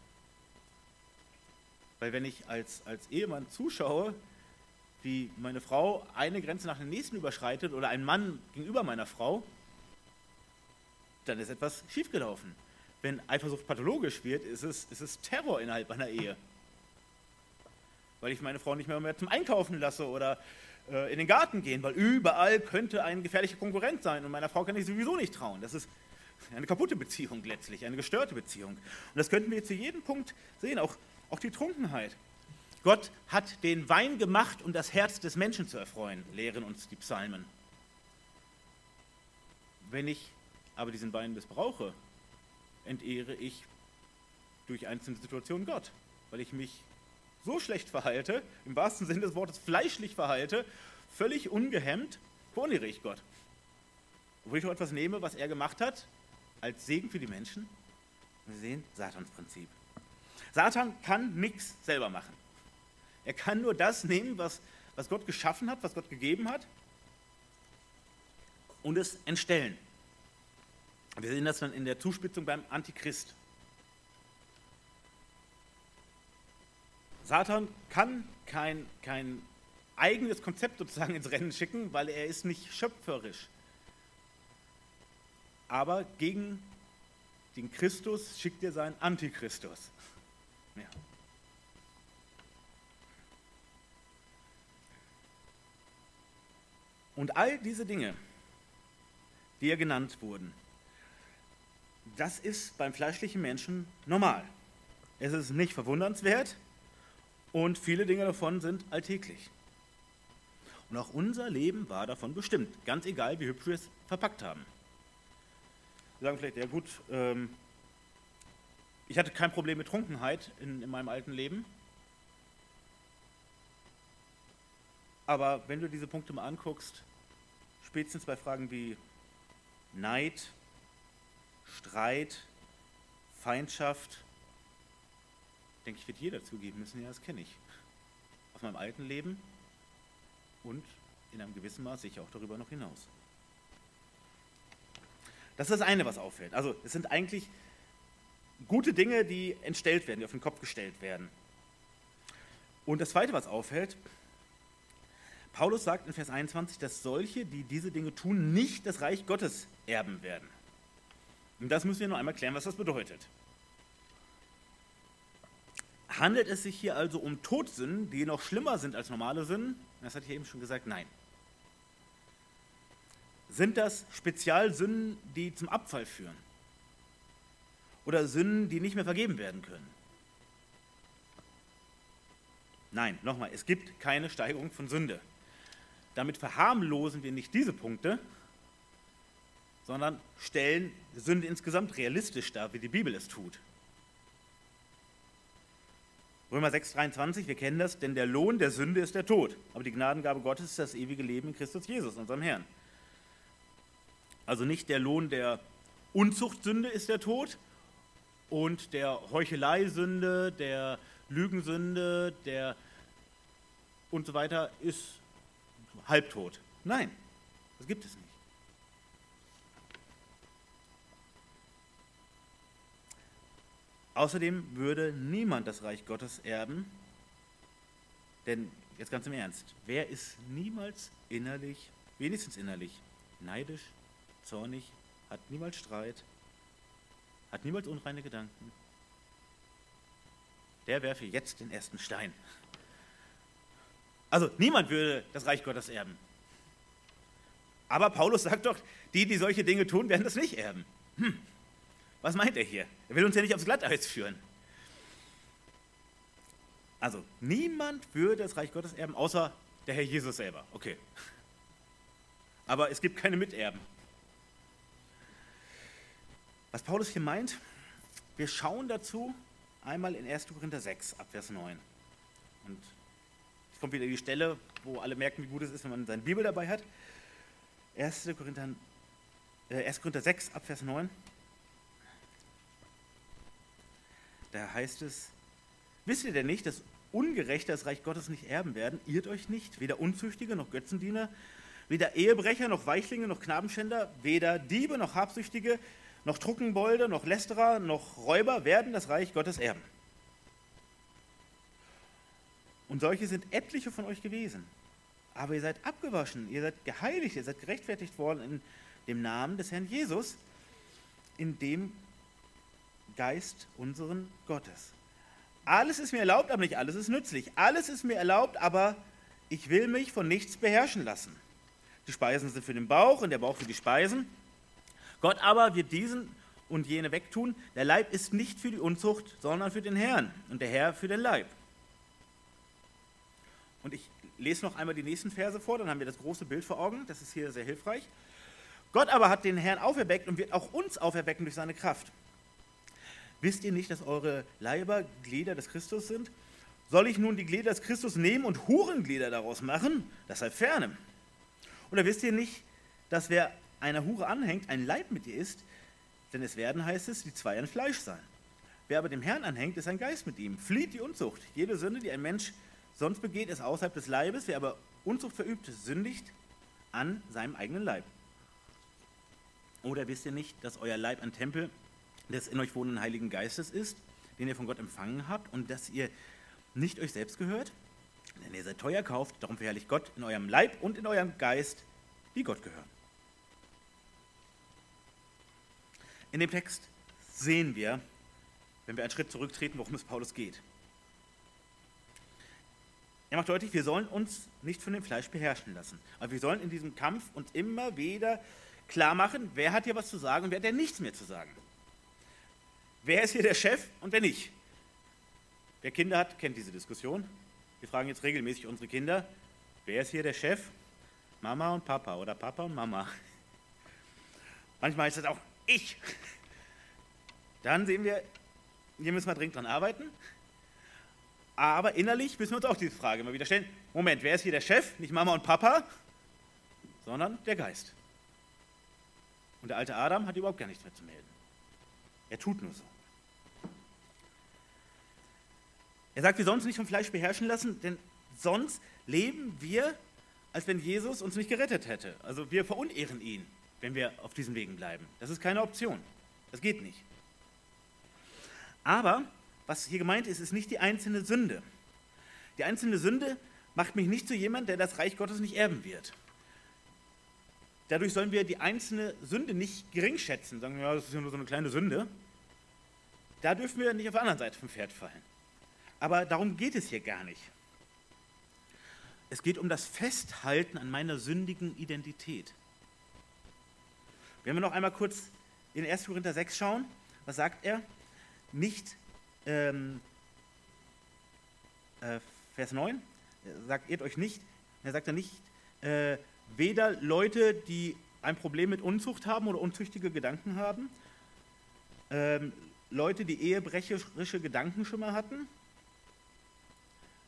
Weil wenn ich als, als Ehemann zuschaue, wie meine Frau eine Grenze nach der nächsten überschreitet oder ein Mann gegenüber meiner Frau, dann ist etwas schiefgelaufen. Wenn Eifersucht pathologisch wird, ist es, ist es Terror innerhalb einer Ehe. Weil ich meine Frau nicht mehr, mehr zum Einkaufen lasse oder äh, in den Garten gehen, weil überall könnte ein gefährlicher Konkurrent sein und meiner Frau kann ich sowieso nicht trauen. Das ist eine kaputte Beziehung letztlich, eine gestörte Beziehung. Und das könnten wir zu jedem Punkt sehen, auch, auch die Trunkenheit. Gott hat den Wein gemacht, um das Herz des Menschen zu erfreuen, lehren uns die Psalmen. Wenn ich aber diesen Wein missbrauche, entehre ich durch einzelne Situationen Gott, weil ich mich so schlecht verhalte, im wahrsten Sinne des Wortes fleischlich verhalte, völlig ungehemmt, verunehre ich Gott. Obwohl ich auch etwas nehme, was er gemacht hat, als Segen für die Menschen. Wir sehen Satans Prinzip. Satan kann nichts selber machen. Er kann nur das nehmen, was, was Gott geschaffen hat, was Gott gegeben hat, und es entstellen. Wir sehen das dann in der Zuspitzung beim Antichrist. Satan kann kein, kein eigenes Konzept sozusagen ins Rennen schicken, weil er ist nicht schöpferisch. Aber gegen den Christus schickt er seinen Antichristus. Ja. Und all diese Dinge, die ja genannt wurden, das ist beim fleischlichen Menschen normal. Es ist nicht verwundernswert und viele Dinge davon sind alltäglich. Und auch unser Leben war davon bestimmt, ganz egal, wie hübsch wir es verpackt haben. Sie sagen vielleicht, ja gut, ähm, ich hatte kein Problem mit Trunkenheit in, in meinem alten Leben. Aber wenn du diese Punkte mal anguckst, spätestens bei Fragen wie Neid, Streit, Feindschaft, denke ich, wird jeder zugeben müssen, ja, das kenne ich. Aus meinem alten Leben und in einem gewissen Maß sicher auch darüber noch hinaus. Das ist das eine, was auffällt. Also es sind eigentlich gute Dinge, die entstellt werden, die auf den Kopf gestellt werden. Und das zweite, was auffällt, Paulus sagt in Vers 21, dass solche, die diese Dinge tun, nicht das Reich Gottes erben werden. Und das müssen wir nur einmal klären, was das bedeutet. Handelt es sich hier also um Todsünden, die noch schlimmer sind als normale Sünden? Das hatte ich eben schon gesagt, nein. Sind das Spezialsünden, die zum Abfall führen? Oder Sünden, die nicht mehr vergeben werden können? Nein, nochmal, es gibt keine Steigerung von Sünde. Damit verharmlosen wir nicht diese Punkte, sondern stellen Sünde insgesamt realistisch dar, wie die Bibel es tut. Römer 6,23, wir kennen das, denn der Lohn der Sünde ist der Tod, aber die Gnadengabe Gottes ist das ewige Leben in Christus Jesus, unserem Herrn. Also nicht der Lohn der Unzuchtsünde ist der Tod und der Heucheleisünde, der Lügensünde, der und so weiter ist halbtot. Nein, das gibt es nicht. Außerdem würde niemand das Reich Gottes erben, denn jetzt ganz im Ernst, wer ist niemals innerlich, wenigstens innerlich, neidisch, zornig, hat niemals Streit, hat niemals unreine Gedanken? Der werfe jetzt den ersten Stein. Also niemand würde das Reich Gottes erben. Aber Paulus sagt doch, die, die solche Dinge tun, werden das nicht erben. Hm. Was meint er hier? Er will uns ja nicht aufs Glatteis führen. Also, niemand würde das Reich Gottes erben, außer der Herr Jesus selber. Okay. Aber es gibt keine Miterben. Was Paulus hier meint, wir schauen dazu einmal in 1. Korinther 6, Abvers 9. Und kommt wieder die Stelle, wo alle merken, wie gut es ist, wenn man seine Bibel dabei hat. 1. Korinther, äh, 1. Korinther 6, Abvers 9. Da heißt es, wisst ihr denn nicht, dass Ungerechte das Reich Gottes nicht erben werden? Irrt euch nicht, weder Unzüchtige noch Götzendiener, weder Ehebrecher noch Weichlinge noch Knabenschänder, weder Diebe noch Habsüchtige, noch Truckenbolde noch Lästerer noch Räuber werden das Reich Gottes erben. Und solche sind etliche von euch gewesen. Aber ihr seid abgewaschen, ihr seid geheiligt, ihr seid gerechtfertigt worden in dem Namen des Herrn Jesus, in dem Geist unseren Gottes. Alles ist mir erlaubt, aber nicht alles ist nützlich. Alles ist mir erlaubt, aber ich will mich von nichts beherrschen lassen. Die Speisen sind für den Bauch und der Bauch für die Speisen. Gott aber wird diesen und jene wegtun. Der Leib ist nicht für die Unzucht, sondern für den Herrn und der Herr für den Leib. Und ich lese noch einmal die nächsten Verse vor, dann haben wir das große Bild vor Augen. Das ist hier sehr hilfreich. Gott aber hat den Herrn auferweckt und wird auch uns auferwecken durch seine Kraft. Wisst ihr nicht, dass eure Leiber Glieder des Christus sind? Soll ich nun die Glieder des Christus nehmen und Hurenglieder daraus machen? Das sei ferne. Oder wisst ihr nicht, dass wer einer Hure anhängt, ein Leib mit ihr ist? Denn es werden, heißt es, die zwei ein Fleisch sein. Wer aber dem Herrn anhängt, ist ein Geist mit ihm. Flieht die Unzucht. Jede Sünde, die ein Mensch sonst begeht, ist außerhalb des Leibes. Wer aber Unzucht verübt, sündigt an seinem eigenen Leib. Oder wisst ihr nicht, dass euer Leib ein Tempel des in euch wohnenden Heiligen Geistes ist, den ihr von Gott empfangen habt und dass ihr nicht euch selbst gehört? Denn ihr seid teuer kauft, darum verherrlicht Gott in eurem Leib und in eurem Geist, die Gott gehören. In dem Text sehen wir, wenn wir einen Schritt zurücktreten, worum es Paulus geht. Er macht deutlich, wir sollen uns nicht von dem Fleisch beherrschen lassen. Aber wir sollen in diesem Kampf uns immer wieder klar machen, wer hat hier was zu sagen und wer hat ja nichts mehr zu sagen. Wer ist hier der Chef und wer nicht? Wer Kinder hat, kennt diese Diskussion. Wir fragen jetzt regelmäßig unsere Kinder, wer ist hier der Chef? Mama und Papa oder Papa und Mama. Manchmal ist das auch ich. Dann sehen wir, hier müssen wir dringend dran arbeiten. Aber innerlich müssen wir uns auch diese Frage immer wieder stellen. Moment, wer ist hier der Chef? Nicht Mama und Papa, sondern der Geist. Und der alte Adam hat überhaupt gar nichts mehr zu melden. Er tut nur so. Er sagt, wir sollen uns nicht vom Fleisch beherrschen lassen, denn sonst leben wir, als wenn Jesus uns nicht gerettet hätte. Also wir verunehren ihn, wenn wir auf diesen Wegen bleiben. Das ist keine Option. Das geht nicht. Aber was hier gemeint ist, ist nicht die einzelne Sünde. Die einzelne Sünde macht mich nicht zu jemand, der das Reich Gottes nicht erben wird. Dadurch sollen wir die einzelne Sünde nicht gering schätzen, sagen, ja, das ist ja nur so eine kleine Sünde. Da dürfen wir nicht auf der anderen Seite vom Pferd fallen. Aber darum geht es hier gar nicht. Es geht um das Festhalten an meiner sündigen Identität. Wenn wir noch einmal kurz in 1. Korinther 6 schauen, was sagt er? Nicht, ähm, äh, Vers 9, sagt ihr euch nicht, er sagt er nicht, äh, weder Leute, die ein Problem mit Unzucht haben oder unzüchtige Gedanken haben, ähm, Leute, die ehebrecherische Gedanken schon mal hatten,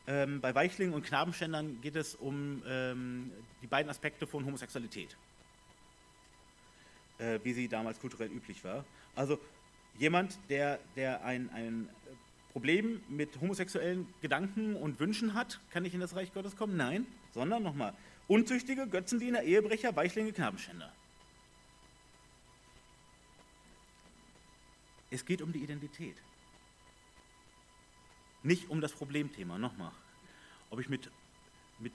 ähm, bei Weichlingen und Knabenständern geht es um ähm, die beiden Aspekte von Homosexualität, äh, wie sie damals kulturell üblich war. Also jemand, der, der ein, ein Problem mit homosexuellen Gedanken und Wünschen hat, kann nicht in das Reich Gottes kommen? Nein, sondern nochmal, Unzüchtige, Götzendiener, Ehebrecher, Weichlinge, Knabenständer. Es geht um die Identität nicht um das Problemthema, nochmal. Ob ich mit, mit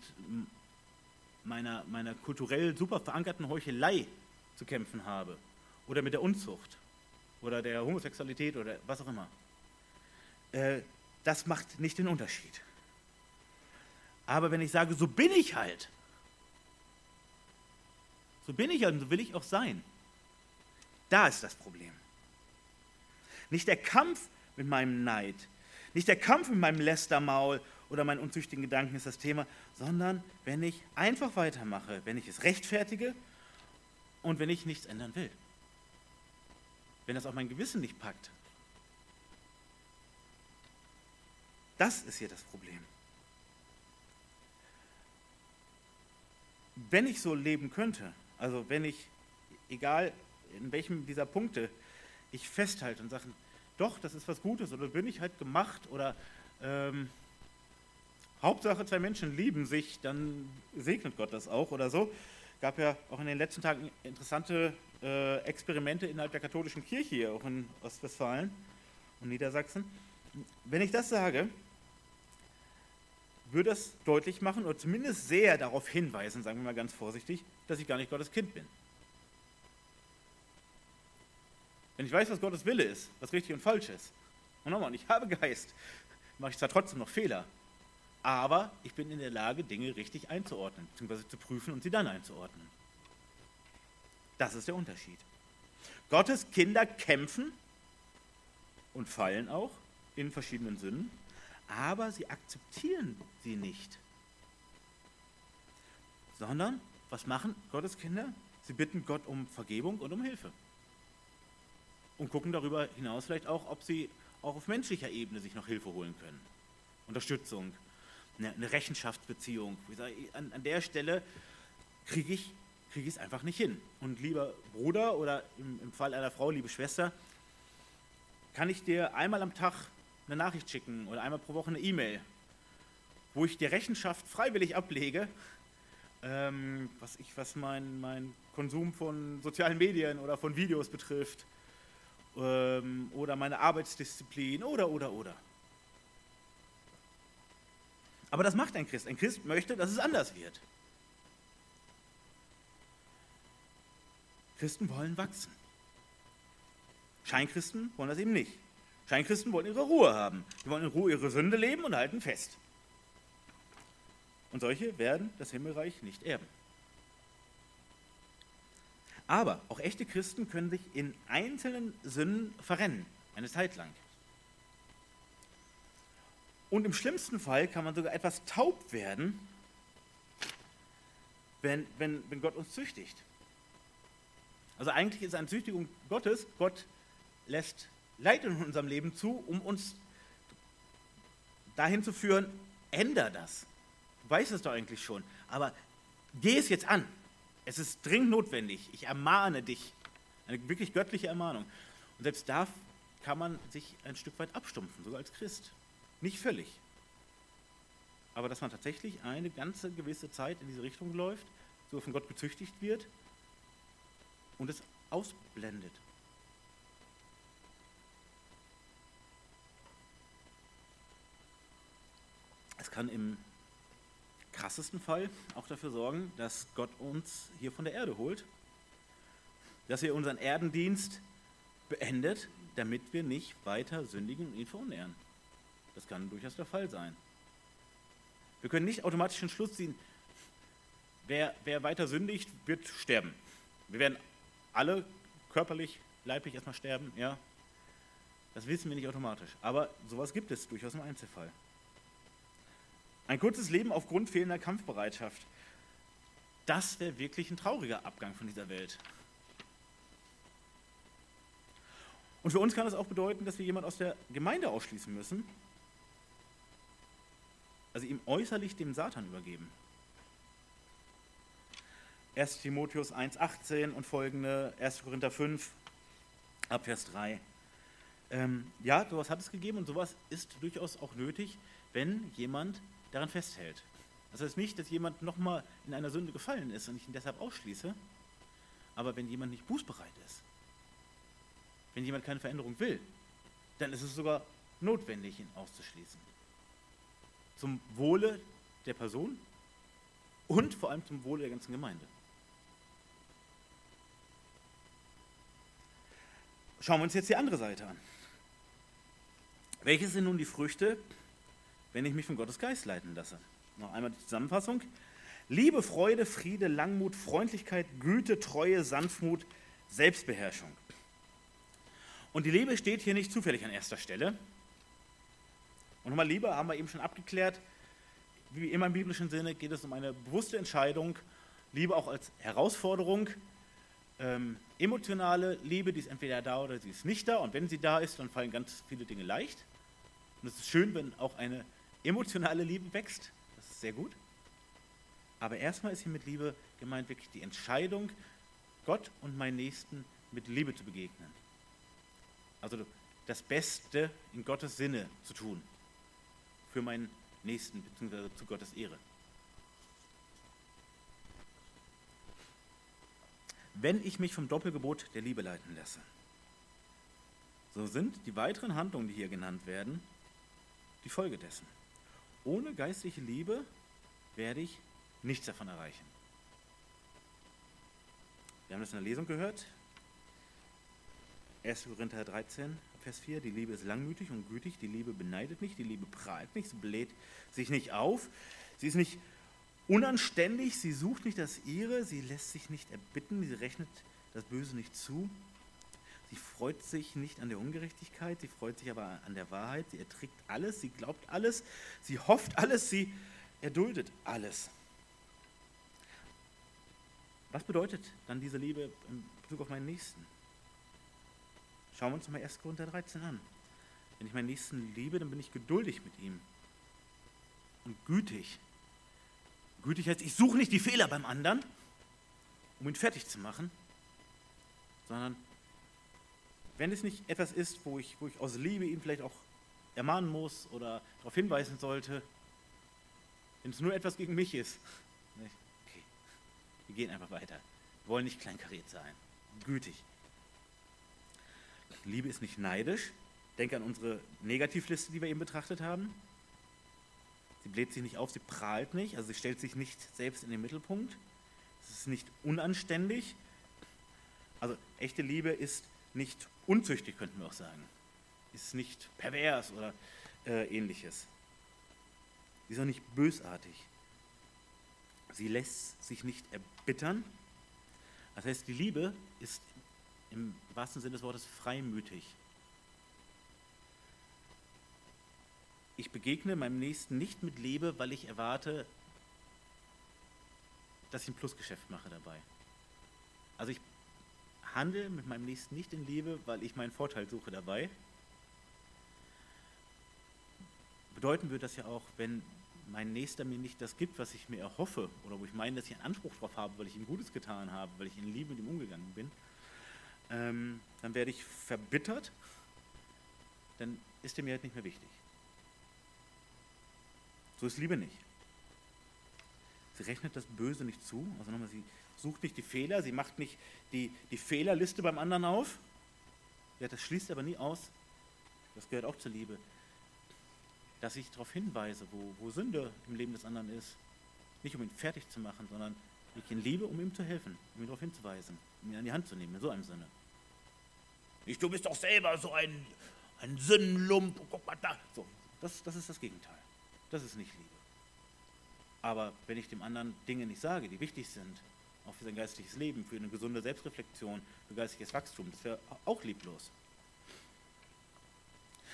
meiner, meiner kulturell super verankerten Heuchelei zu kämpfen habe oder mit der Unzucht oder der Homosexualität oder was auch immer. Äh, das macht nicht den Unterschied. Aber wenn ich sage, so bin ich halt, so bin ich halt und so will ich auch sein, da ist das Problem. Nicht der Kampf mit meinem Neid, nicht der Kampf mit meinem Lästermaul oder meinen unzüchtigen Gedanken ist das Thema, sondern wenn ich einfach weitermache, wenn ich es rechtfertige und wenn ich nichts ändern will. Wenn das auch mein Gewissen nicht packt. Das ist hier das Problem. Wenn ich so leben könnte, also wenn ich, egal in welchem dieser Punkte, ich festhalte und sage, doch, das ist was Gutes oder bin ich halt gemacht oder ähm, Hauptsache zwei Menschen lieben sich, dann segnet Gott das auch oder so. Gab ja auch in den letzten Tagen interessante äh, Experimente innerhalb der katholischen Kirche hier, auch in Ostwestfalen und Niedersachsen. Wenn ich das sage, würde das deutlich machen oder zumindest sehr darauf hinweisen, sagen wir mal ganz vorsichtig, dass ich gar nicht Gottes Kind bin. Wenn ich weiß, was Gottes Wille ist, was richtig und falsch ist, und nochmal, ich habe Geist, mache ich zwar trotzdem noch Fehler, aber ich bin in der Lage, Dinge richtig einzuordnen, beziehungsweise zu prüfen und sie dann einzuordnen. Das ist der Unterschied. Gottes Kinder kämpfen und fallen auch in verschiedenen Sünden, aber sie akzeptieren sie nicht. Sondern, was machen Gottes Kinder? Sie bitten Gott um Vergebung und um Hilfe. Und gucken darüber hinaus vielleicht auch, ob sie auch auf menschlicher Ebene sich noch Hilfe holen können. Unterstützung, eine, Rechenschaftsbeziehung. An, an der Stelle kriege ich kriege ich es einfach nicht hin. Und lieber Bruder oder im, im Fall einer Frau, liebe Schwester, kann ich dir einmal am Tag eine Nachricht schicken oder einmal pro Woche eine E-Mail, wo ich die Rechenschaft freiwillig ablege, ähm, was, ich, was mein, mein Konsum von sozialen Medien oder von Videos betrifft ähm, oder meine Arbeitsdisziplin oder, oder, oder. Aber das macht ein Christ. Ein Christ möchte, dass es anders wird. Christen wollen wachsen. Scheinchristen wollen das eben nicht. Scheinchristen wollen ihre Ruhe haben. Sie wollen in Ruhe ihre Sünde leben und halten fest. Und solche werden das Himmelreich nicht erben. Aber auch echte Christen können sich in einzelnen Sünden verrennen, eine Zeit lang. Und im schlimmsten Fall kann man sogar etwas taub werden, wenn, wenn, wenn Gott uns züchtigt. Also eigentlich ist eine Züchtigung Gottes. Gott lässt Leid in unserem Leben zu, um uns dahin zu führen, änder das. Du weißt es doch eigentlich schon. Aber geh es jetzt an. Es ist dringend notwendig. Ich ermahne dich. Eine wirklich göttliche Ermahnung. Und selbst da kann man sich ein Stück weit abstumpfen, sogar als Christ. Nicht völlig. Aber dass man tatsächlich eine ganze gewisse Zeit in diese Richtung läuft, so von Gott gezüchtigt wird und es ausblendet. Es kann im krassesten Fall auch dafür sorgen, dass Gott uns hier von der Erde holt, dass er unseren Erdendienst beendet, damit wir nicht weiter sündigen und ihn verunehren. Das kann durchaus der Fall sein. Wir können nicht automatisch den Schluss ziehen, wer, wer weiter sündigt, wird sterben. Wir werden alle körperlich, leiblich erstmal sterben, ja. Das wissen wir nicht automatisch. Aber sowas gibt es durchaus im Einzelfall. Ein kurzes Leben aufgrund fehlender Kampfbereitschaft. Das wäre wirklich ein trauriger Abgang von dieser Welt. Und für uns kann das auch bedeuten, dass wir jemanden aus der Gemeinde ausschließen müssen, also ihm äußerlich dem Satan übergeben. 1 Timotheus 1,18 und folgende, 1. Korinther 5, Abvers 3. Ähm, ja, sowas hat es gegeben und sowas ist durchaus auch nötig, wenn jemand daran festhält. Das heißt nicht, dass jemand nochmal in einer Sünde gefallen ist und ich ihn deshalb ausschließe, aber wenn jemand nicht bußbereit ist, wenn jemand keine Veränderung will, dann ist es sogar notwendig, ihn auszuschließen. Zum Wohle der Person und vor allem zum Wohle der ganzen Gemeinde. Schauen wir uns jetzt die andere Seite an. Welche sind nun die Früchte, wenn ich mich von Gottes Geist leiten lasse? Noch einmal die Zusammenfassung. Liebe, Freude, Friede, Langmut, Freundlichkeit, Güte, Treue, Sanftmut, Selbstbeherrschung. Und die Liebe steht hier nicht zufällig an erster Stelle. Und nochmal Liebe haben wir eben schon abgeklärt. Wie immer im biblischen Sinne geht es um eine bewusste Entscheidung. Liebe auch als Herausforderung, ähm, emotionale Liebe, die ist entweder da oder sie ist nicht da. Und wenn sie da ist, dann fallen ganz viele Dinge leicht. Und es ist schön, wenn auch eine emotionale Liebe wächst. Das ist sehr gut. Aber erstmal ist hier mit Liebe gemeint wirklich die Entscheidung, Gott und meinen Nächsten mit Liebe zu begegnen. Also das Beste in Gottes Sinne zu tun. Für meinen Nächsten, beziehungsweise zu Gottes Ehre. wenn ich mich vom Doppelgebot der Liebe leiten lasse. So sind die weiteren Handlungen, die hier genannt werden, die Folge dessen. Ohne geistliche Liebe werde ich nichts davon erreichen. Wir haben das in der Lesung gehört. 1. Korinther 13, Vers 4, die Liebe ist langmütig und gütig, die Liebe beneidet nicht, die Liebe prahlt nicht, sie bläht sich nicht auf, sie ist nicht unanständig, sie sucht nicht das ihre, sie lässt sich nicht erbitten, sie rechnet das Böse nicht zu, sie freut sich nicht an der Ungerechtigkeit, sie freut sich aber an der Wahrheit, sie erträgt alles, sie glaubt alles, sie hofft alles, sie erduldet alles. Was bedeutet dann diese Liebe in Bezug auf meinen Nächsten? Schauen wir uns mal 1. Korinther 13 an. Wenn ich meinen Nächsten liebe, dann bin ich geduldig mit ihm und gütig. Gütig heißt, ich suche nicht die Fehler beim anderen, um ihn fertig zu machen, sondern wenn es nicht etwas ist, wo ich, wo ich aus Liebe ihn vielleicht auch ermahnen muss oder darauf hinweisen sollte, wenn es nur etwas gegen mich ist, okay, wir gehen einfach weiter. Wir wollen nicht kleinkariert sein, gütig. Liebe ist nicht neidisch. Denke an unsere Negativliste, die wir eben betrachtet haben. Sie bläht sich nicht auf, sie prahlt nicht, also sie stellt sich nicht selbst in den Mittelpunkt. Es ist nicht unanständig. Also echte Liebe ist nicht unzüchtig, könnten wir auch sagen. Ist nicht pervers oder äh, ähnliches. Sie ist auch nicht bösartig. Sie lässt sich nicht erbittern. Das heißt, die Liebe ist im wahrsten Sinne des Wortes freimütig. Ich begegne meinem Nächsten nicht mit Liebe, weil ich erwarte, dass ich ein Plusgeschäft mache dabei. Also ich handle mit meinem Nächsten nicht in Liebe, weil ich meinen Vorteil suche dabei. Bedeuten würde das ja auch, wenn mein Nächster mir nicht das gibt, was ich mir erhoffe, oder wo ich meine, dass ich einen Anspruch darauf habe, weil ich ihm Gutes getan habe, weil ich in Liebe mit ihm umgegangen bin, ähm, dann werde ich verbittert, dann ist er mir halt nicht mehr wichtig. So ist Liebe nicht. Sie rechnet das Böse nicht zu, also nochmal, sie sucht nicht die Fehler, sie macht nicht die, die Fehlerliste beim anderen auf. Ja, das schließt aber nie aus, das gehört auch zur Liebe, dass ich darauf hinweise, wo, wo Sünde im Leben des anderen ist. Nicht um ihn fertig zu machen, sondern ich ihn liebe, um ihm zu helfen, um ihn darauf hinzuweisen, um ihn an die Hand zu nehmen, in so einem Sinne. Nicht, du bist doch selber so ein, ein Sündenlump, guck mal da. So, das, das ist das Gegenteil. Das ist nicht Liebe. Aber wenn ich dem anderen Dinge nicht sage, die wichtig sind, auch für sein geistliches Leben, für eine gesunde Selbstreflexion, für geistiges Wachstum, das wäre auch lieblos.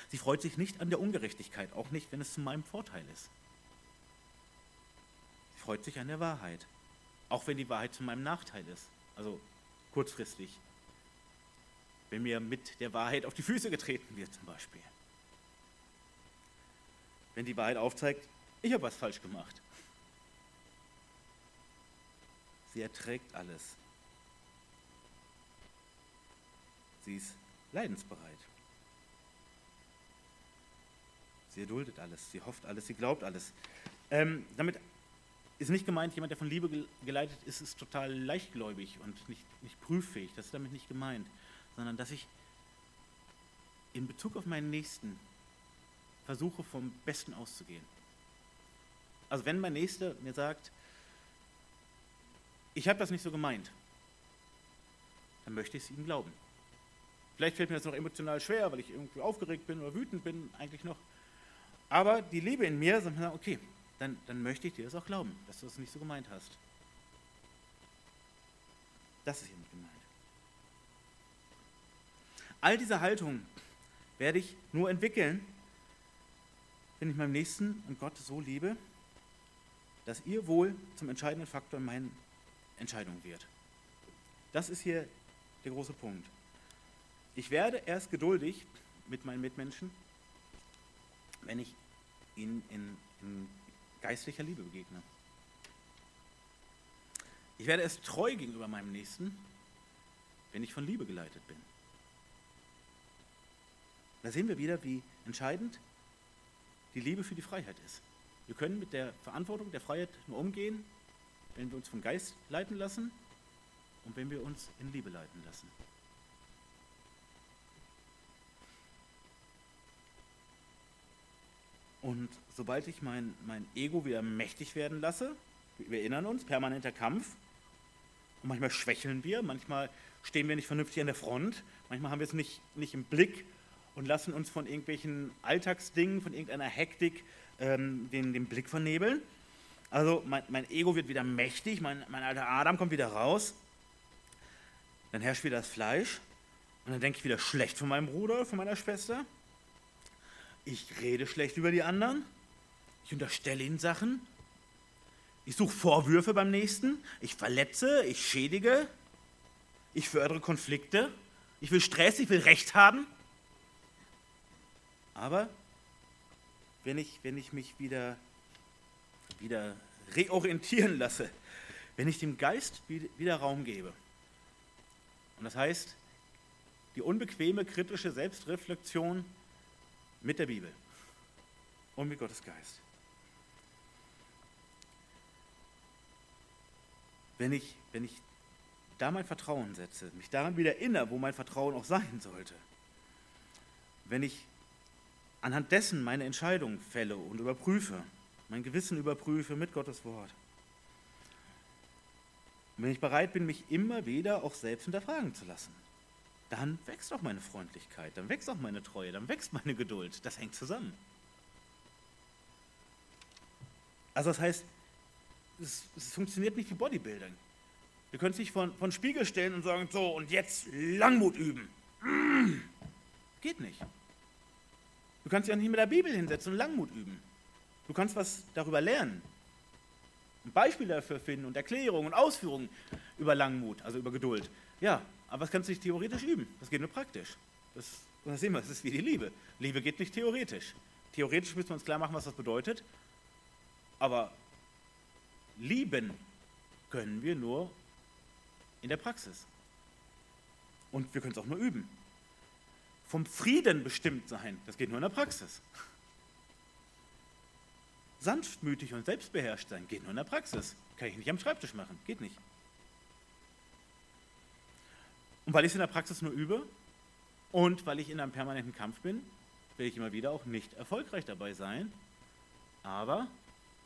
Sie freut sich nicht an der Ungerechtigkeit, auch nicht, wenn es zu meinem Vorteil ist. Sie freut sich an der Wahrheit, auch wenn die Wahrheit zu meinem Nachteil ist, also kurzfristig wenn mir mit der Wahrheit auf die Füße getreten wird zum Beispiel. Wenn die Wahrheit aufzeigt, ich habe was falsch gemacht. Sie erträgt alles. Sie ist leidensbereit. Sie erduldet alles, sie hofft alles, sie glaubt alles. Ähm, damit ist nicht gemeint, jemand, der von Liebe geleitet ist, ist total leichtgläubig und nicht, nicht prüffähig. Das ist damit nicht gemeint sondern dass ich in Bezug auf meinen Nächsten versuche, vom Besten auszugehen. Also wenn mein Nächster mir sagt, ich habe das nicht so gemeint, dann möchte ich es ihm glauben. Vielleicht fällt mir das noch emotional schwer, weil ich irgendwie aufgeregt bin oder wütend bin, eigentlich noch. Aber die Liebe in mir sagt, okay, dann, dann möchte ich dir das auch glauben, dass du das nicht so gemeint hast. Das ist hiermit gemeint. All diese Haltungen werde ich nur entwickeln, wenn ich meinem Nächsten und Gott so liebe, dass ihr Wohl zum entscheidenden Faktor in meinen Entscheidungen wird. Das ist hier der große Punkt. Ich werde erst geduldig mit meinen Mitmenschen, wenn ich ihnen in, in geistlicher Liebe begegne. Ich werde erst treu gegenüber meinem Nächsten, wenn ich von Liebe geleitet bin. Da sehen wir wieder, wie entscheidend die Liebe für die Freiheit ist. Wir können mit der Verantwortung der Freiheit nur umgehen, wenn wir uns vom Geist leiten lassen und wenn wir uns in Liebe leiten lassen. Und sobald ich mein, mein Ego wieder mächtig werden lasse, wir erinnern uns, permanenter Kampf, und manchmal schwächeln wir, manchmal stehen wir nicht vernünftig an der Front, manchmal haben wir es nicht, nicht im Blick, und lassen uns von irgendwelchen Alltagsdingen, von irgendeiner Hektik ähm, den, den Blick vernebeln. Also mein, mein Ego wird wieder mächtig, mein, mein alter Adam kommt wieder raus. Dann herrscht wieder das Fleisch und dann denke ich wieder schlecht von meinem Bruder, von meiner Schwester. Ich rede schlecht über die anderen. Ich unterstelle ihnen Sachen. Ich suche Vorwürfe beim Nächsten. Ich verletze, ich schädige. Ich fördere Konflikte. Ich will Stress, ich will Recht haben. Aber wenn ich, wenn ich mich wieder, wieder reorientieren lasse, wenn ich dem Geist wieder Raum gebe, und das heißt, die unbequeme kritische Selbstreflexion mit der Bibel und mit Gottes Geist. Wenn ich, wenn ich da mein Vertrauen setze, mich daran wieder erinnere, wo mein Vertrauen auch sein sollte, wenn ich anhand dessen meine Entscheidung fälle und überprüfe, mein Gewissen überprüfe mit Gottes Wort, und wenn ich bereit bin, mich immer wieder auch selbst hinterfragen zu lassen, dann wächst auch meine Freundlichkeit, dann wächst auch meine Treue, dann wächst meine Geduld. Das hängt zusammen. Also das heißt, es, es funktioniert nicht wie Bodybuilding. Wir können es von, von Spiegel stellen und sagen, so, und jetzt Langmut üben. Mm, geht nicht. Du kannst dich auch nicht mit der Bibel hinsetzen und Langmut üben. Du kannst was darüber lernen. Ein Beispiel dafür finden und Erklärungen und Ausführungen über Langmut, also über Geduld. Ja, aber das kannst du nicht theoretisch üben. Das geht nur praktisch. Das, das sehen wir, das ist wie die Liebe. Liebe geht nicht theoretisch. Theoretisch müssen wir uns klar machen, was das bedeutet. Aber lieben können wir nur in der Praxis. Und wir können es auch nur üben. Vom Frieden bestimmt sein, das geht nur in der Praxis. Sanftmütig und selbstbeherrscht sein, geht nur in der Praxis. Kann ich nicht am Schreibtisch machen, geht nicht. Und weil ich es in der Praxis nur übe und weil ich in einem permanenten Kampf bin, werde ich immer wieder auch nicht erfolgreich dabei sein. Aber,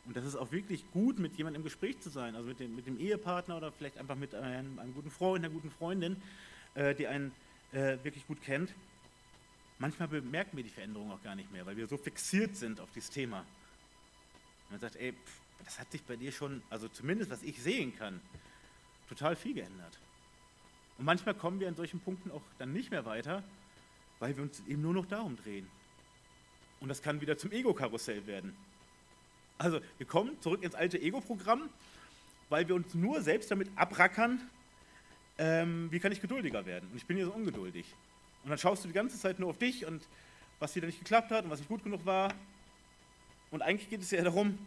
und das ist auch wirklich gut, mit jemandem im Gespräch zu sein, also mit dem, mit dem Ehepartner oder vielleicht einfach mit einem, einem guten Freund, einer guten Freundin, äh, die einen äh, wirklich gut kennt. Manchmal bemerken wir die Veränderung auch gar nicht mehr, weil wir so fixiert sind auf dieses Thema. Und man sagt, ey, pff, das hat sich bei dir schon, also zumindest was ich sehen kann, total viel geändert. Und manchmal kommen wir an solchen Punkten auch dann nicht mehr weiter, weil wir uns eben nur noch darum drehen. Und das kann wieder zum Ego-Karussell werden. Also wir kommen zurück ins alte Ego-Programm, weil wir uns nur selbst damit abrackern, ähm, wie kann ich geduldiger werden. Und ich bin hier so ungeduldig. Und dann schaust du die ganze Zeit nur auf dich und was wieder nicht geklappt hat und was nicht gut genug war. Und eigentlich geht es ja darum,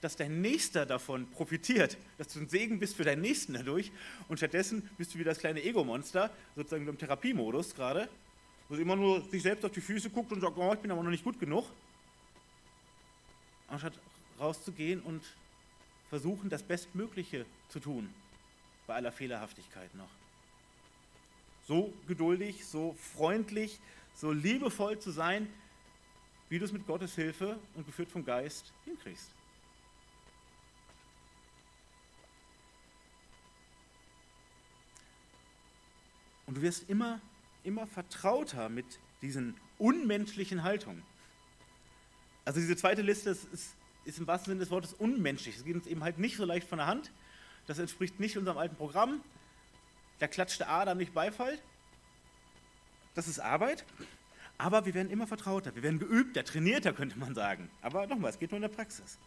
dass dein Nächster davon profitiert, dass du ein Segen bist für deinen Nächsten dadurch und stattdessen bist du wie das kleine Ego-Monster, sozusagen im Therapiemodus gerade, wo es immer nur sich selbst auf die Füße guckt und sagt, oh, ich bin aber noch nicht gut genug, anstatt rauszugehen und versuchen, das Bestmögliche zu tun, bei aller Fehlerhaftigkeit noch. So geduldig, so freundlich, so liebevoll zu sein, wie du es mit Gottes Hilfe und geführt vom Geist hinkriegst. Und du wirst immer, immer vertrauter mit diesen unmenschlichen Haltungen. Also diese zweite Liste ist, ist, ist im wahrsten Sinne des Wortes unmenschlich. Es geht uns eben halt nicht so leicht von der Hand. Das entspricht nicht unserem alten Programm. Da klatscht der Adam nicht Beifall. Das ist Arbeit. Aber wir werden immer vertrauter, wir werden geübter, trainierter, könnte man sagen. Aber nochmal, es geht nur in der Praxis.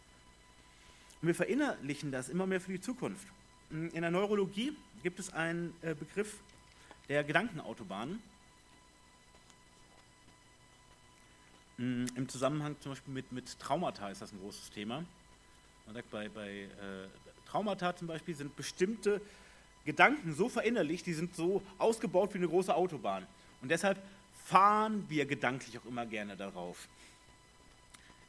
Und wir verinnerlichen das immer mehr für die Zukunft. In der Neurologie gibt es einen äh, Begriff, der Gedankenautobahnen. Mm, Im Zusammenhang zum Beispiel mit, mit Traumata ist das ein großes Thema. Man sagt, bei, bei äh, Traumata zum Beispiel sind bestimmte Gedanken so verinnerlicht, die sind so ausgebaut wie eine große Autobahn. Und deshalb fahren wir gedanklich auch immer gerne darauf.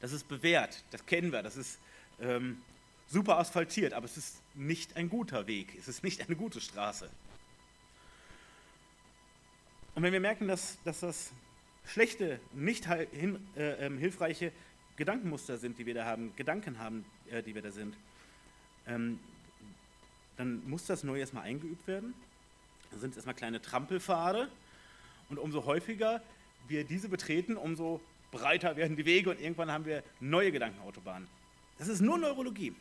Das ist bewährt, das kennen wir, das ist ähm, super asphaltiert, aber es ist nicht ein guter Weg, es ist nicht eine gute Straße. Und wenn wir merken, dass, dass das schlechte, nicht hin, äh, ähm, hilfreiche Gedankenmuster sind, die wir da haben, Gedanken haben, äh, die wir da sind, ähm, dann muss das neu erstmal eingeübt werden. Da sind es erstmal kleine Trampelpfade und umso häufiger wir diese betreten, umso breiter werden die Wege und irgendwann haben wir neue Gedankenautobahnen. Das ist nur Neurologie.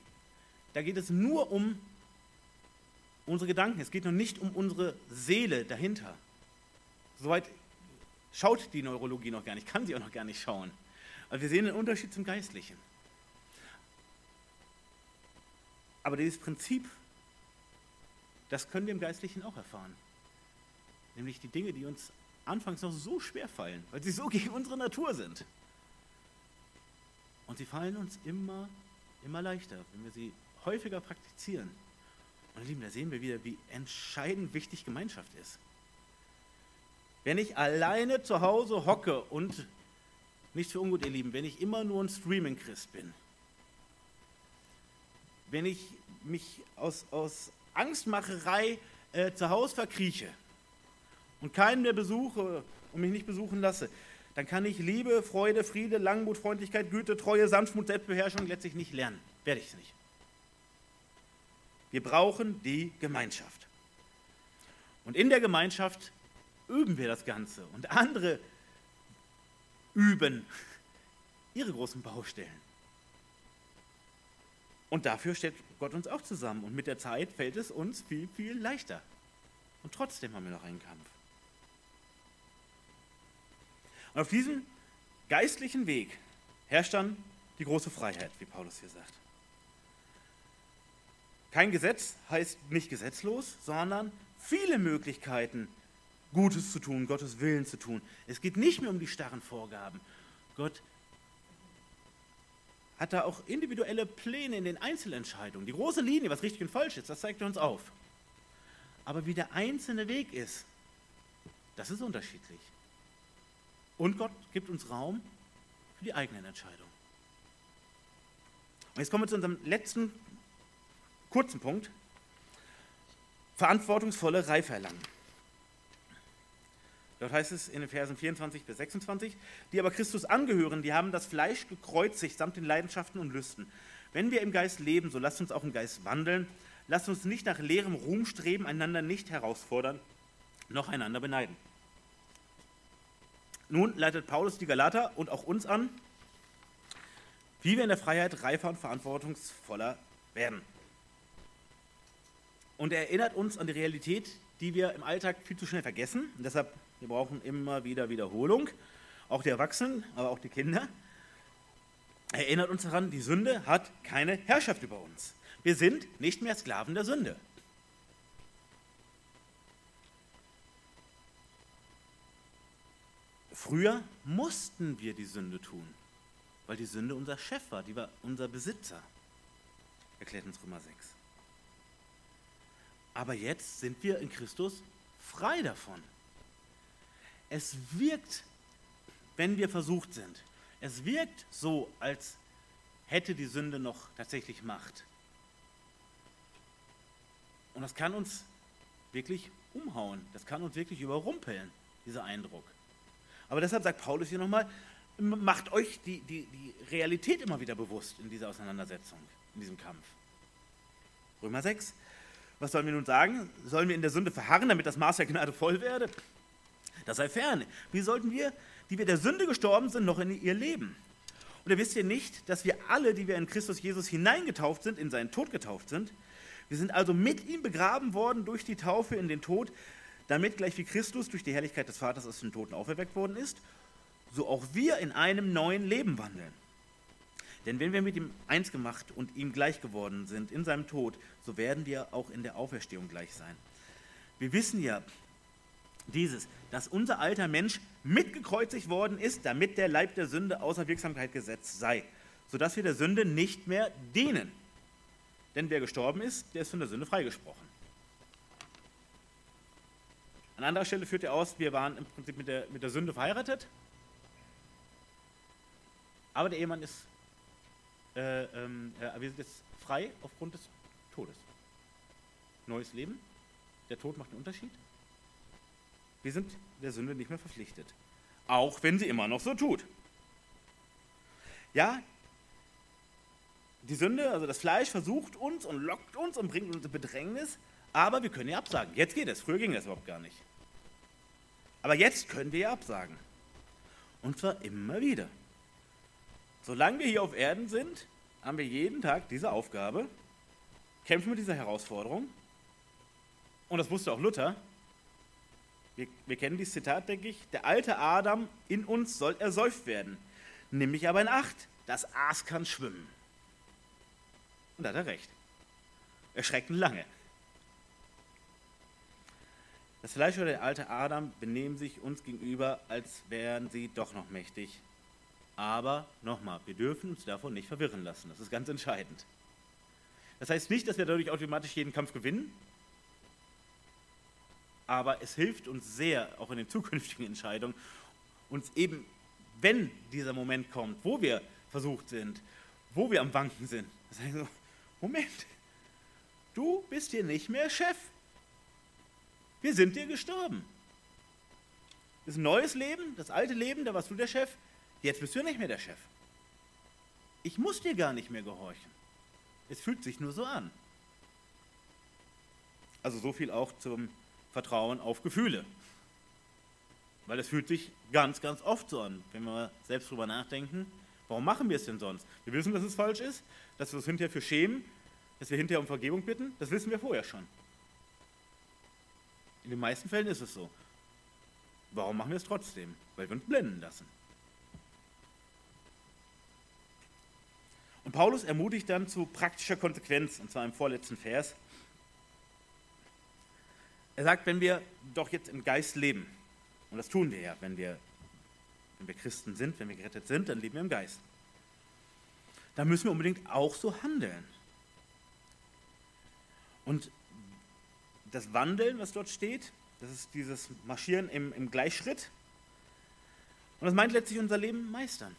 Da geht es nur um unsere Gedanken. Es geht noch nicht um unsere Seele dahinter. Soweit schaut die Neurologie noch gar nicht, kann sie auch noch gar nicht schauen. Aber wir sehen den Unterschied zum Geistlichen. Aber dieses Prinzip, das können wir im Geistlichen auch erfahren. Nämlich die Dinge, die uns anfangs noch so schwer fallen, weil sie so <laughs> gegen unsere Natur sind. Und sie fallen uns immer, immer leichter, wenn wir sie häufiger praktizieren. Und ihr Lieben, da sehen wir wieder, wie entscheidend wichtig Gemeinschaft ist. Wenn ich alleine zu Hause hocke und, nicht für ungut, ihr Lieben, wenn ich immer nur ein Streaming-Christ bin, wenn ich mich aus, aus Angstmacherei äh, zu Hause verkrieche und keinen mehr besuche und mich nicht besuchen lasse, dann kann ich Liebe, Freude, Friede, Langmut, Freundlichkeit, Güte, Treue, Sanftmut, Selbstbeherrschung letztlich nicht lernen. Werde ich es nicht. Wir brauchen die Gemeinschaft. Und in der Gemeinschaft üben wir das Ganze und andere üben ihre großen Baustellen. Und dafür stellt Gott uns auch zusammen. Und mit der Zeit fällt es uns viel, viel leichter. Und trotzdem haben wir noch einen Kampf. Und auf diesem geistlichen Weg herrscht dann die große Freiheit, wie Paulus hier sagt. Kein Gesetz heißt nicht gesetzlos, sondern viele Möglichkeiten, Gutes zu tun, Gottes Willen zu tun. Es geht nicht mehr um die starren Vorgaben. Gott hat da auch individuelle Pläne in den Einzelentscheidungen. Die große Linie, was richtig und falsch ist, das zeigt er uns auf. Aber wie der einzelne Weg ist, das ist unterschiedlich. Und Gott gibt uns Raum für die eigenen Entscheidungen. Und jetzt kommen wir zu unserem letzten kurzen Punkt. Verantwortungsvolle Reife erlangen. Dort heißt es in den Versen 24 bis 26, die aber Christus angehören, die haben das Fleisch gekreuzigt samt den Leidenschaften und Lüsten. Wenn wir im Geist leben, so lasst uns auch im Geist wandeln. Lasst uns nicht nach leerem Ruhm streben, einander nicht herausfordern, noch einander beneiden. Nun leitet Paulus die Galater und auch uns an, wie wir in der Freiheit reifer und verantwortungsvoller werden. Und er erinnert uns an die Realität, die wir im Alltag viel zu schnell vergessen. Und deshalb, wir brauchen immer wieder Wiederholung. Auch die Erwachsenen, aber auch die Kinder. Er erinnert uns daran, die Sünde hat keine Herrschaft über uns. Wir sind nicht mehr Sklaven der Sünde. Früher mussten wir die Sünde tun, weil die Sünde unser Chef war, die war unser Besitzer, erklärt uns Römer 6. Aber jetzt sind wir in Christus frei davon. Es wirkt, wenn wir versucht sind, es wirkt so, als hätte die Sünde noch tatsächlich Macht. Und das kann uns wirklich umhauen, das kann uns wirklich überrumpeln, dieser Eindruck. Aber deshalb sagt Paulus hier nochmal, macht euch die, die, die Realität immer wieder bewusst in dieser Auseinandersetzung, in diesem Kampf. Römer 6. Was sollen wir nun sagen? Sollen wir in der Sünde verharren, damit das Maß der Gnade voll werde? Das sei fern. Wie sollten wir, die wir der Sünde gestorben sind, noch in ihr leben? Ihr wisst ihr nicht, dass wir alle, die wir in Christus Jesus hineingetauft sind, in seinen Tod getauft sind? Wir sind also mit ihm begraben worden durch die Taufe in den Tod, damit gleich wie Christus durch die Herrlichkeit des Vaters aus den Toten auferweckt worden ist, so auch wir in einem neuen Leben wandeln. Denn wenn wir mit ihm eins gemacht und ihm gleich geworden sind in seinem Tod, so werden wir auch in der Auferstehung gleich sein. Wir wissen ja dieses, dass unser alter Mensch mitgekreuzigt worden ist, damit der Leib der Sünde außer Wirksamkeit gesetzt sei, sodass wir der Sünde nicht mehr dienen. Denn wer gestorben ist, der ist von der Sünde freigesprochen. An anderer Stelle führt er aus, wir waren im Prinzip mit der, mit der Sünde verheiratet, aber der Ehemann ist, äh, ähm, äh, wir sind jetzt frei aufgrund des Todes. Neues Leben, der Tod macht einen Unterschied. Wir sind der Sünde nicht mehr verpflichtet, auch wenn sie immer noch so tut. Ja, die Sünde, also das Fleisch, versucht uns und lockt uns und bringt uns in Bedrängnis, aber wir können ja absagen. Jetzt geht es. Früher ging das überhaupt gar nicht. Aber jetzt können wir ja absagen. Und zwar immer wieder. Solange wir hier auf Erden sind, haben wir jeden Tag diese Aufgabe, kämpfen mit dieser Herausforderung. Und das wusste auch Luther. Wir, wir kennen dieses Zitat, denke ich. Der alte Adam in uns soll ersäuft werden. Nimm mich aber in Acht, das Aas kann schwimmen. Und da hat er recht. Erschreckend lange. Das Fleisch oder der alte Adam benehmen sich uns gegenüber, als wären sie doch noch mächtig. Aber nochmal, wir dürfen uns davon nicht verwirren lassen. Das ist ganz entscheidend. Das heißt nicht, dass wir dadurch automatisch jeden Kampf gewinnen, aber es hilft uns sehr, auch in den <laughs> zukünftigen Entscheidungen, uns eben, wenn dieser Moment kommt, wo wir versucht sind, wo wir am Wanken sind, sagen <laughs> so, Moment, du bist hier nicht mehr Chef. Wir sind dir gestorben. Das ist ein neues Leben, das alte Leben, da warst du der Chef, jetzt bist du nicht mehr der Chef. Ich muss dir gar nicht mehr gehorchen. Es fühlt sich nur so an. Also so viel auch zum Vertrauen auf Gefühle. Weil es fühlt sich ganz, ganz oft so an, wenn wir selbst drüber nachdenken, warum machen wir es denn sonst? Wir wissen, dass es falsch ist, dass wir uns hinterher für schämen, dass wir hinterher um Vergebung bitten, das wissen wir vorher schon. In den meisten Fällen ist es so. Warum machen wir es trotzdem? Weil wir uns blenden lassen. Paulus ermutigt dann zu praktischer Konsequenz, und zwar im vorletzten Vers. Er sagt, wenn wir doch jetzt im Geist leben, und das tun wir ja, wenn wir, wenn wir Christen sind, wenn wir gerettet sind, dann leben wir im Geist. Dann müssen wir unbedingt auch so handeln. Und das Wandeln, was dort steht, das ist dieses Marschieren im, im Gleichschritt. Und das meint letztlich unser Leben meistern.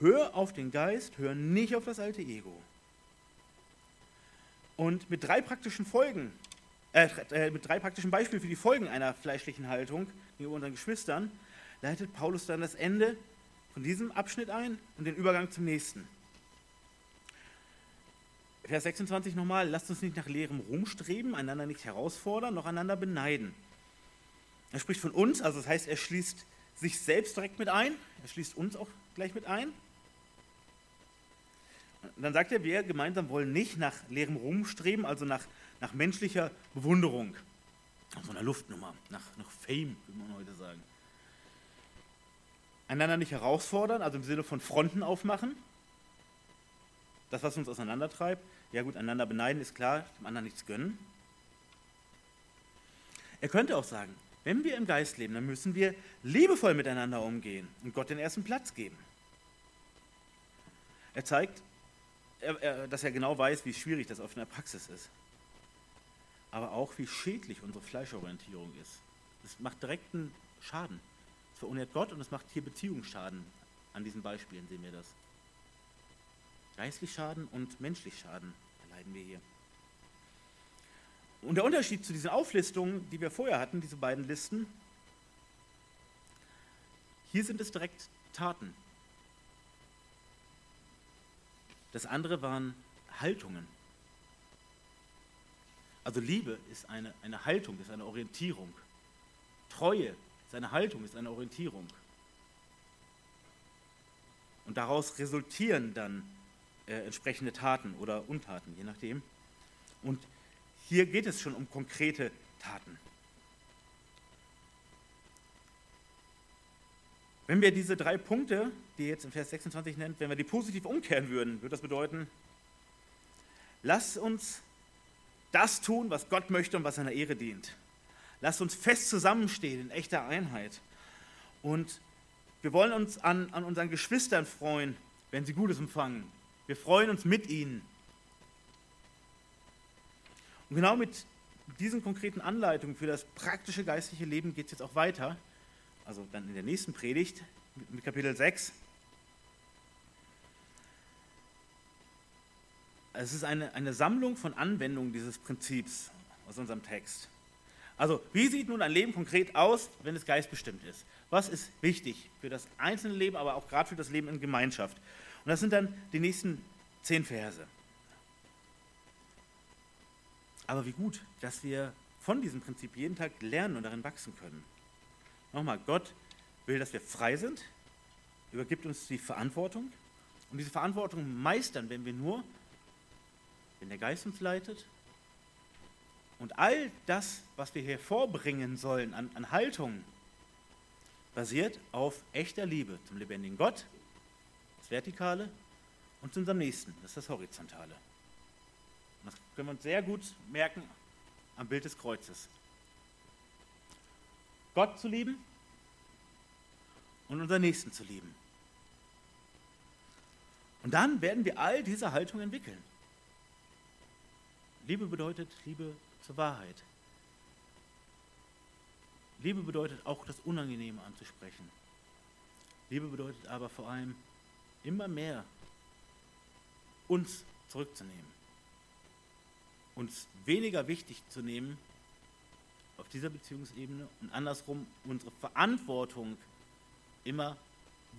Hör auf den Geist, hör nicht auf das alte Ego. Und mit drei praktischen Folgen, äh, äh, mit drei praktischen Beispielen für die Folgen einer fleischlichen Haltung gegenüber unseren Geschwistern, leitet Paulus dann das Ende von diesem Abschnitt ein und den Übergang zum nächsten. Vers 26 nochmal, lasst uns nicht nach leerem Ruhm streben, einander nicht herausfordern, noch einander beneiden. Er spricht von uns, also das heißt, er schließt sich selbst direkt mit ein, er schließt uns auch gleich mit ein. Dann sagt er, wir gemeinsam wollen nicht nach leerem Ruhm streben, also nach, nach menschlicher Bewunderung, nach so einer Luftnummer, nach, nach Fame, würde man heute sagen. Einander nicht herausfordern, also im Sinne von Fronten aufmachen, das, was uns auseinandertreibt, ja gut, einander beneiden ist klar, dem anderen nichts gönnen. Er könnte auch sagen, wenn wir im Geist leben, dann müssen wir liebevoll miteinander umgehen und Gott den ersten Platz geben. Er zeigt, dass er genau weiß, wie schwierig das oft in der Praxis ist. Aber auch, wie schädlich unsere Fleischorientierung ist. Es macht direkten Schaden. Es verunehrt Gott und es macht hier Beziehungsschaden. An diesen Beispielen sehen wir das. Geistlich Schaden und menschlich Schaden erleiden wir hier. Und der Unterschied zu diesen Auflistungen, die wir vorher hatten, diese beiden Listen, hier sind es direkt Taten. Das andere waren Haltungen. Also Liebe ist eine, eine Haltung, ist eine Orientierung. Treue ist eine Haltung, ist eine Orientierung. Und daraus resultieren dann äh, entsprechende Taten oder Untaten, je nachdem. Und hier geht es schon um konkrete Taten. Wenn wir diese drei Punkte, die jetzt im Vers 26 nennt, wenn wir die positiv umkehren würden, würde das bedeuten, lass uns das tun, was Gott möchte und was seiner Ehre dient. Lass uns fest zusammenstehen in echter Einheit. Und wir wollen uns an, an unseren Geschwistern freuen, wenn sie Gutes empfangen. Wir freuen uns mit ihnen. Und genau mit diesen konkreten Anleitungen für das praktische geistliche Leben geht es jetzt auch weiter. Also dann in der nächsten Predigt mit Kapitel 6. Es ist eine, eine Sammlung von Anwendungen dieses Prinzips aus unserem Text. Also, wie sieht nun ein Leben konkret aus, wenn es geistbestimmt ist? Was ist wichtig für das einzelne Leben, aber auch gerade für das Leben in Gemeinschaft? Und das sind dann die nächsten zehn Verse. Aber wie gut, dass wir von diesem Prinzip jeden Tag lernen und darin wachsen können. Nochmal, Gott will, dass wir frei sind, übergibt uns die Verantwortung. Und diese Verantwortung meistern, wenn wir nur, wenn der Geist uns leitet und all das, was wir hervorbringen sollen an, an Haltung, basiert auf echter Liebe zum lebendigen Gott, das Vertikale, und zu unserem Nächsten, das ist das Horizontale. Und das können wir uns sehr gut merken am Bild des Kreuzes. Gott zu lieben und unseren Nächsten zu lieben. Und dann werden wir all diese Haltung entwickeln. Liebe bedeutet Liebe zur Wahrheit. Liebe bedeutet auch das Unangenehme anzusprechen. Liebe bedeutet aber vor allem immer mehr uns zurückzunehmen. Uns weniger wichtig zu nehmen auf dieser Beziehungsebene und andersrum unsere Verantwortung immer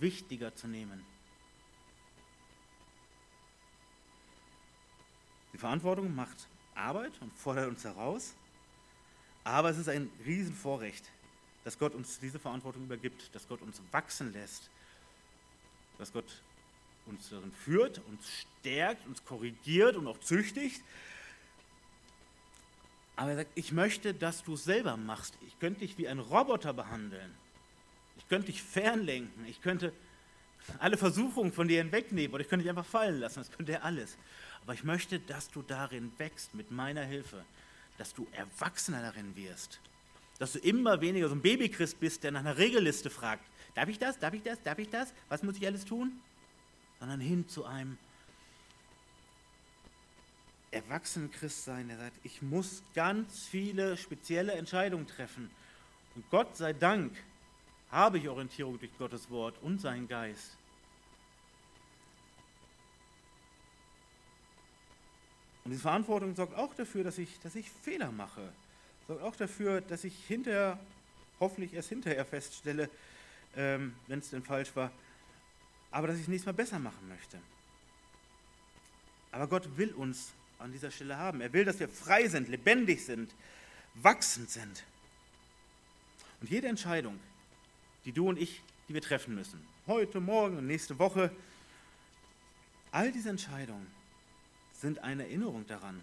wichtiger zu nehmen. Die Verantwortung macht Arbeit und fordert uns heraus, aber es ist ein Riesenvorrecht, dass Gott uns diese Verantwortung übergibt, dass Gott uns wachsen lässt, dass Gott uns darin führt, uns stärkt, uns korrigiert und auch züchtigt. Aber er sagt, ich möchte, dass du es selber machst. Ich könnte dich wie ein Roboter behandeln. Ich könnte dich fernlenken. Ich könnte alle Versuchungen von dir hinwegnehmen oder ich könnte dich einfach fallen lassen. Das könnte er alles. Aber ich möchte, dass du darin wächst mit meiner Hilfe, dass du erwachsener darin wirst, dass du immer weniger so ein Babychrist bist, der nach einer Regelliste fragt, darf ich das, darf ich das, darf ich das, was muss ich alles tun? Sondern hin zu einem erwachsenen Christ sein, der sagt, ich muss ganz viele spezielle Entscheidungen treffen. Und Gott sei Dank habe ich Orientierung durch Gottes Wort und seinen Geist. Und diese Verantwortung sorgt auch dafür, dass ich, dass ich Fehler mache. Sorgt auch dafür, dass ich hinterher, hoffentlich erst hinterher feststelle, ähm, wenn es denn falsch war, aber dass ich es nächstes Mal besser machen möchte. Aber Gott will uns an dieser Stelle haben. Er will, dass wir frei sind, lebendig sind, wachsend sind. Und jede Entscheidung, die du und ich, die wir treffen müssen, heute, morgen und nächste Woche, all diese Entscheidungen sind eine Erinnerung daran,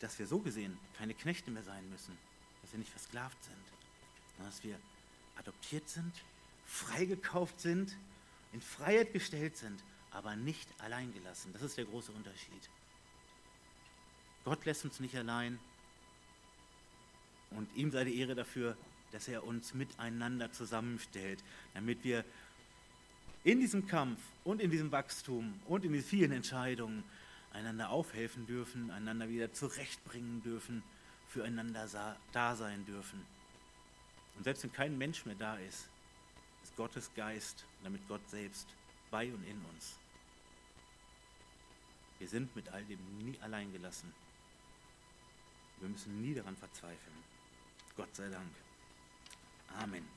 dass wir so gesehen keine Knechte mehr sein müssen, dass wir nicht versklavt sind, sondern dass wir adoptiert sind, freigekauft sind, in Freiheit gestellt sind, aber nicht allein gelassen. Das ist der große Unterschied. Gott lässt uns nicht allein und ihm sei die Ehre dafür, dass er uns miteinander zusammenstellt, damit wir in diesem Kampf und in diesem Wachstum und in den vielen Entscheidungen einander aufhelfen dürfen, einander wieder zurechtbringen dürfen, füreinander da sein dürfen. Und selbst wenn kein Mensch mehr da ist, ist Gottes Geist, damit Gott selbst, bei und in uns. Wir sind mit all dem nie allein gelassen. Wir müssen nie daran verzweifeln. Gott sei Dank. Amen.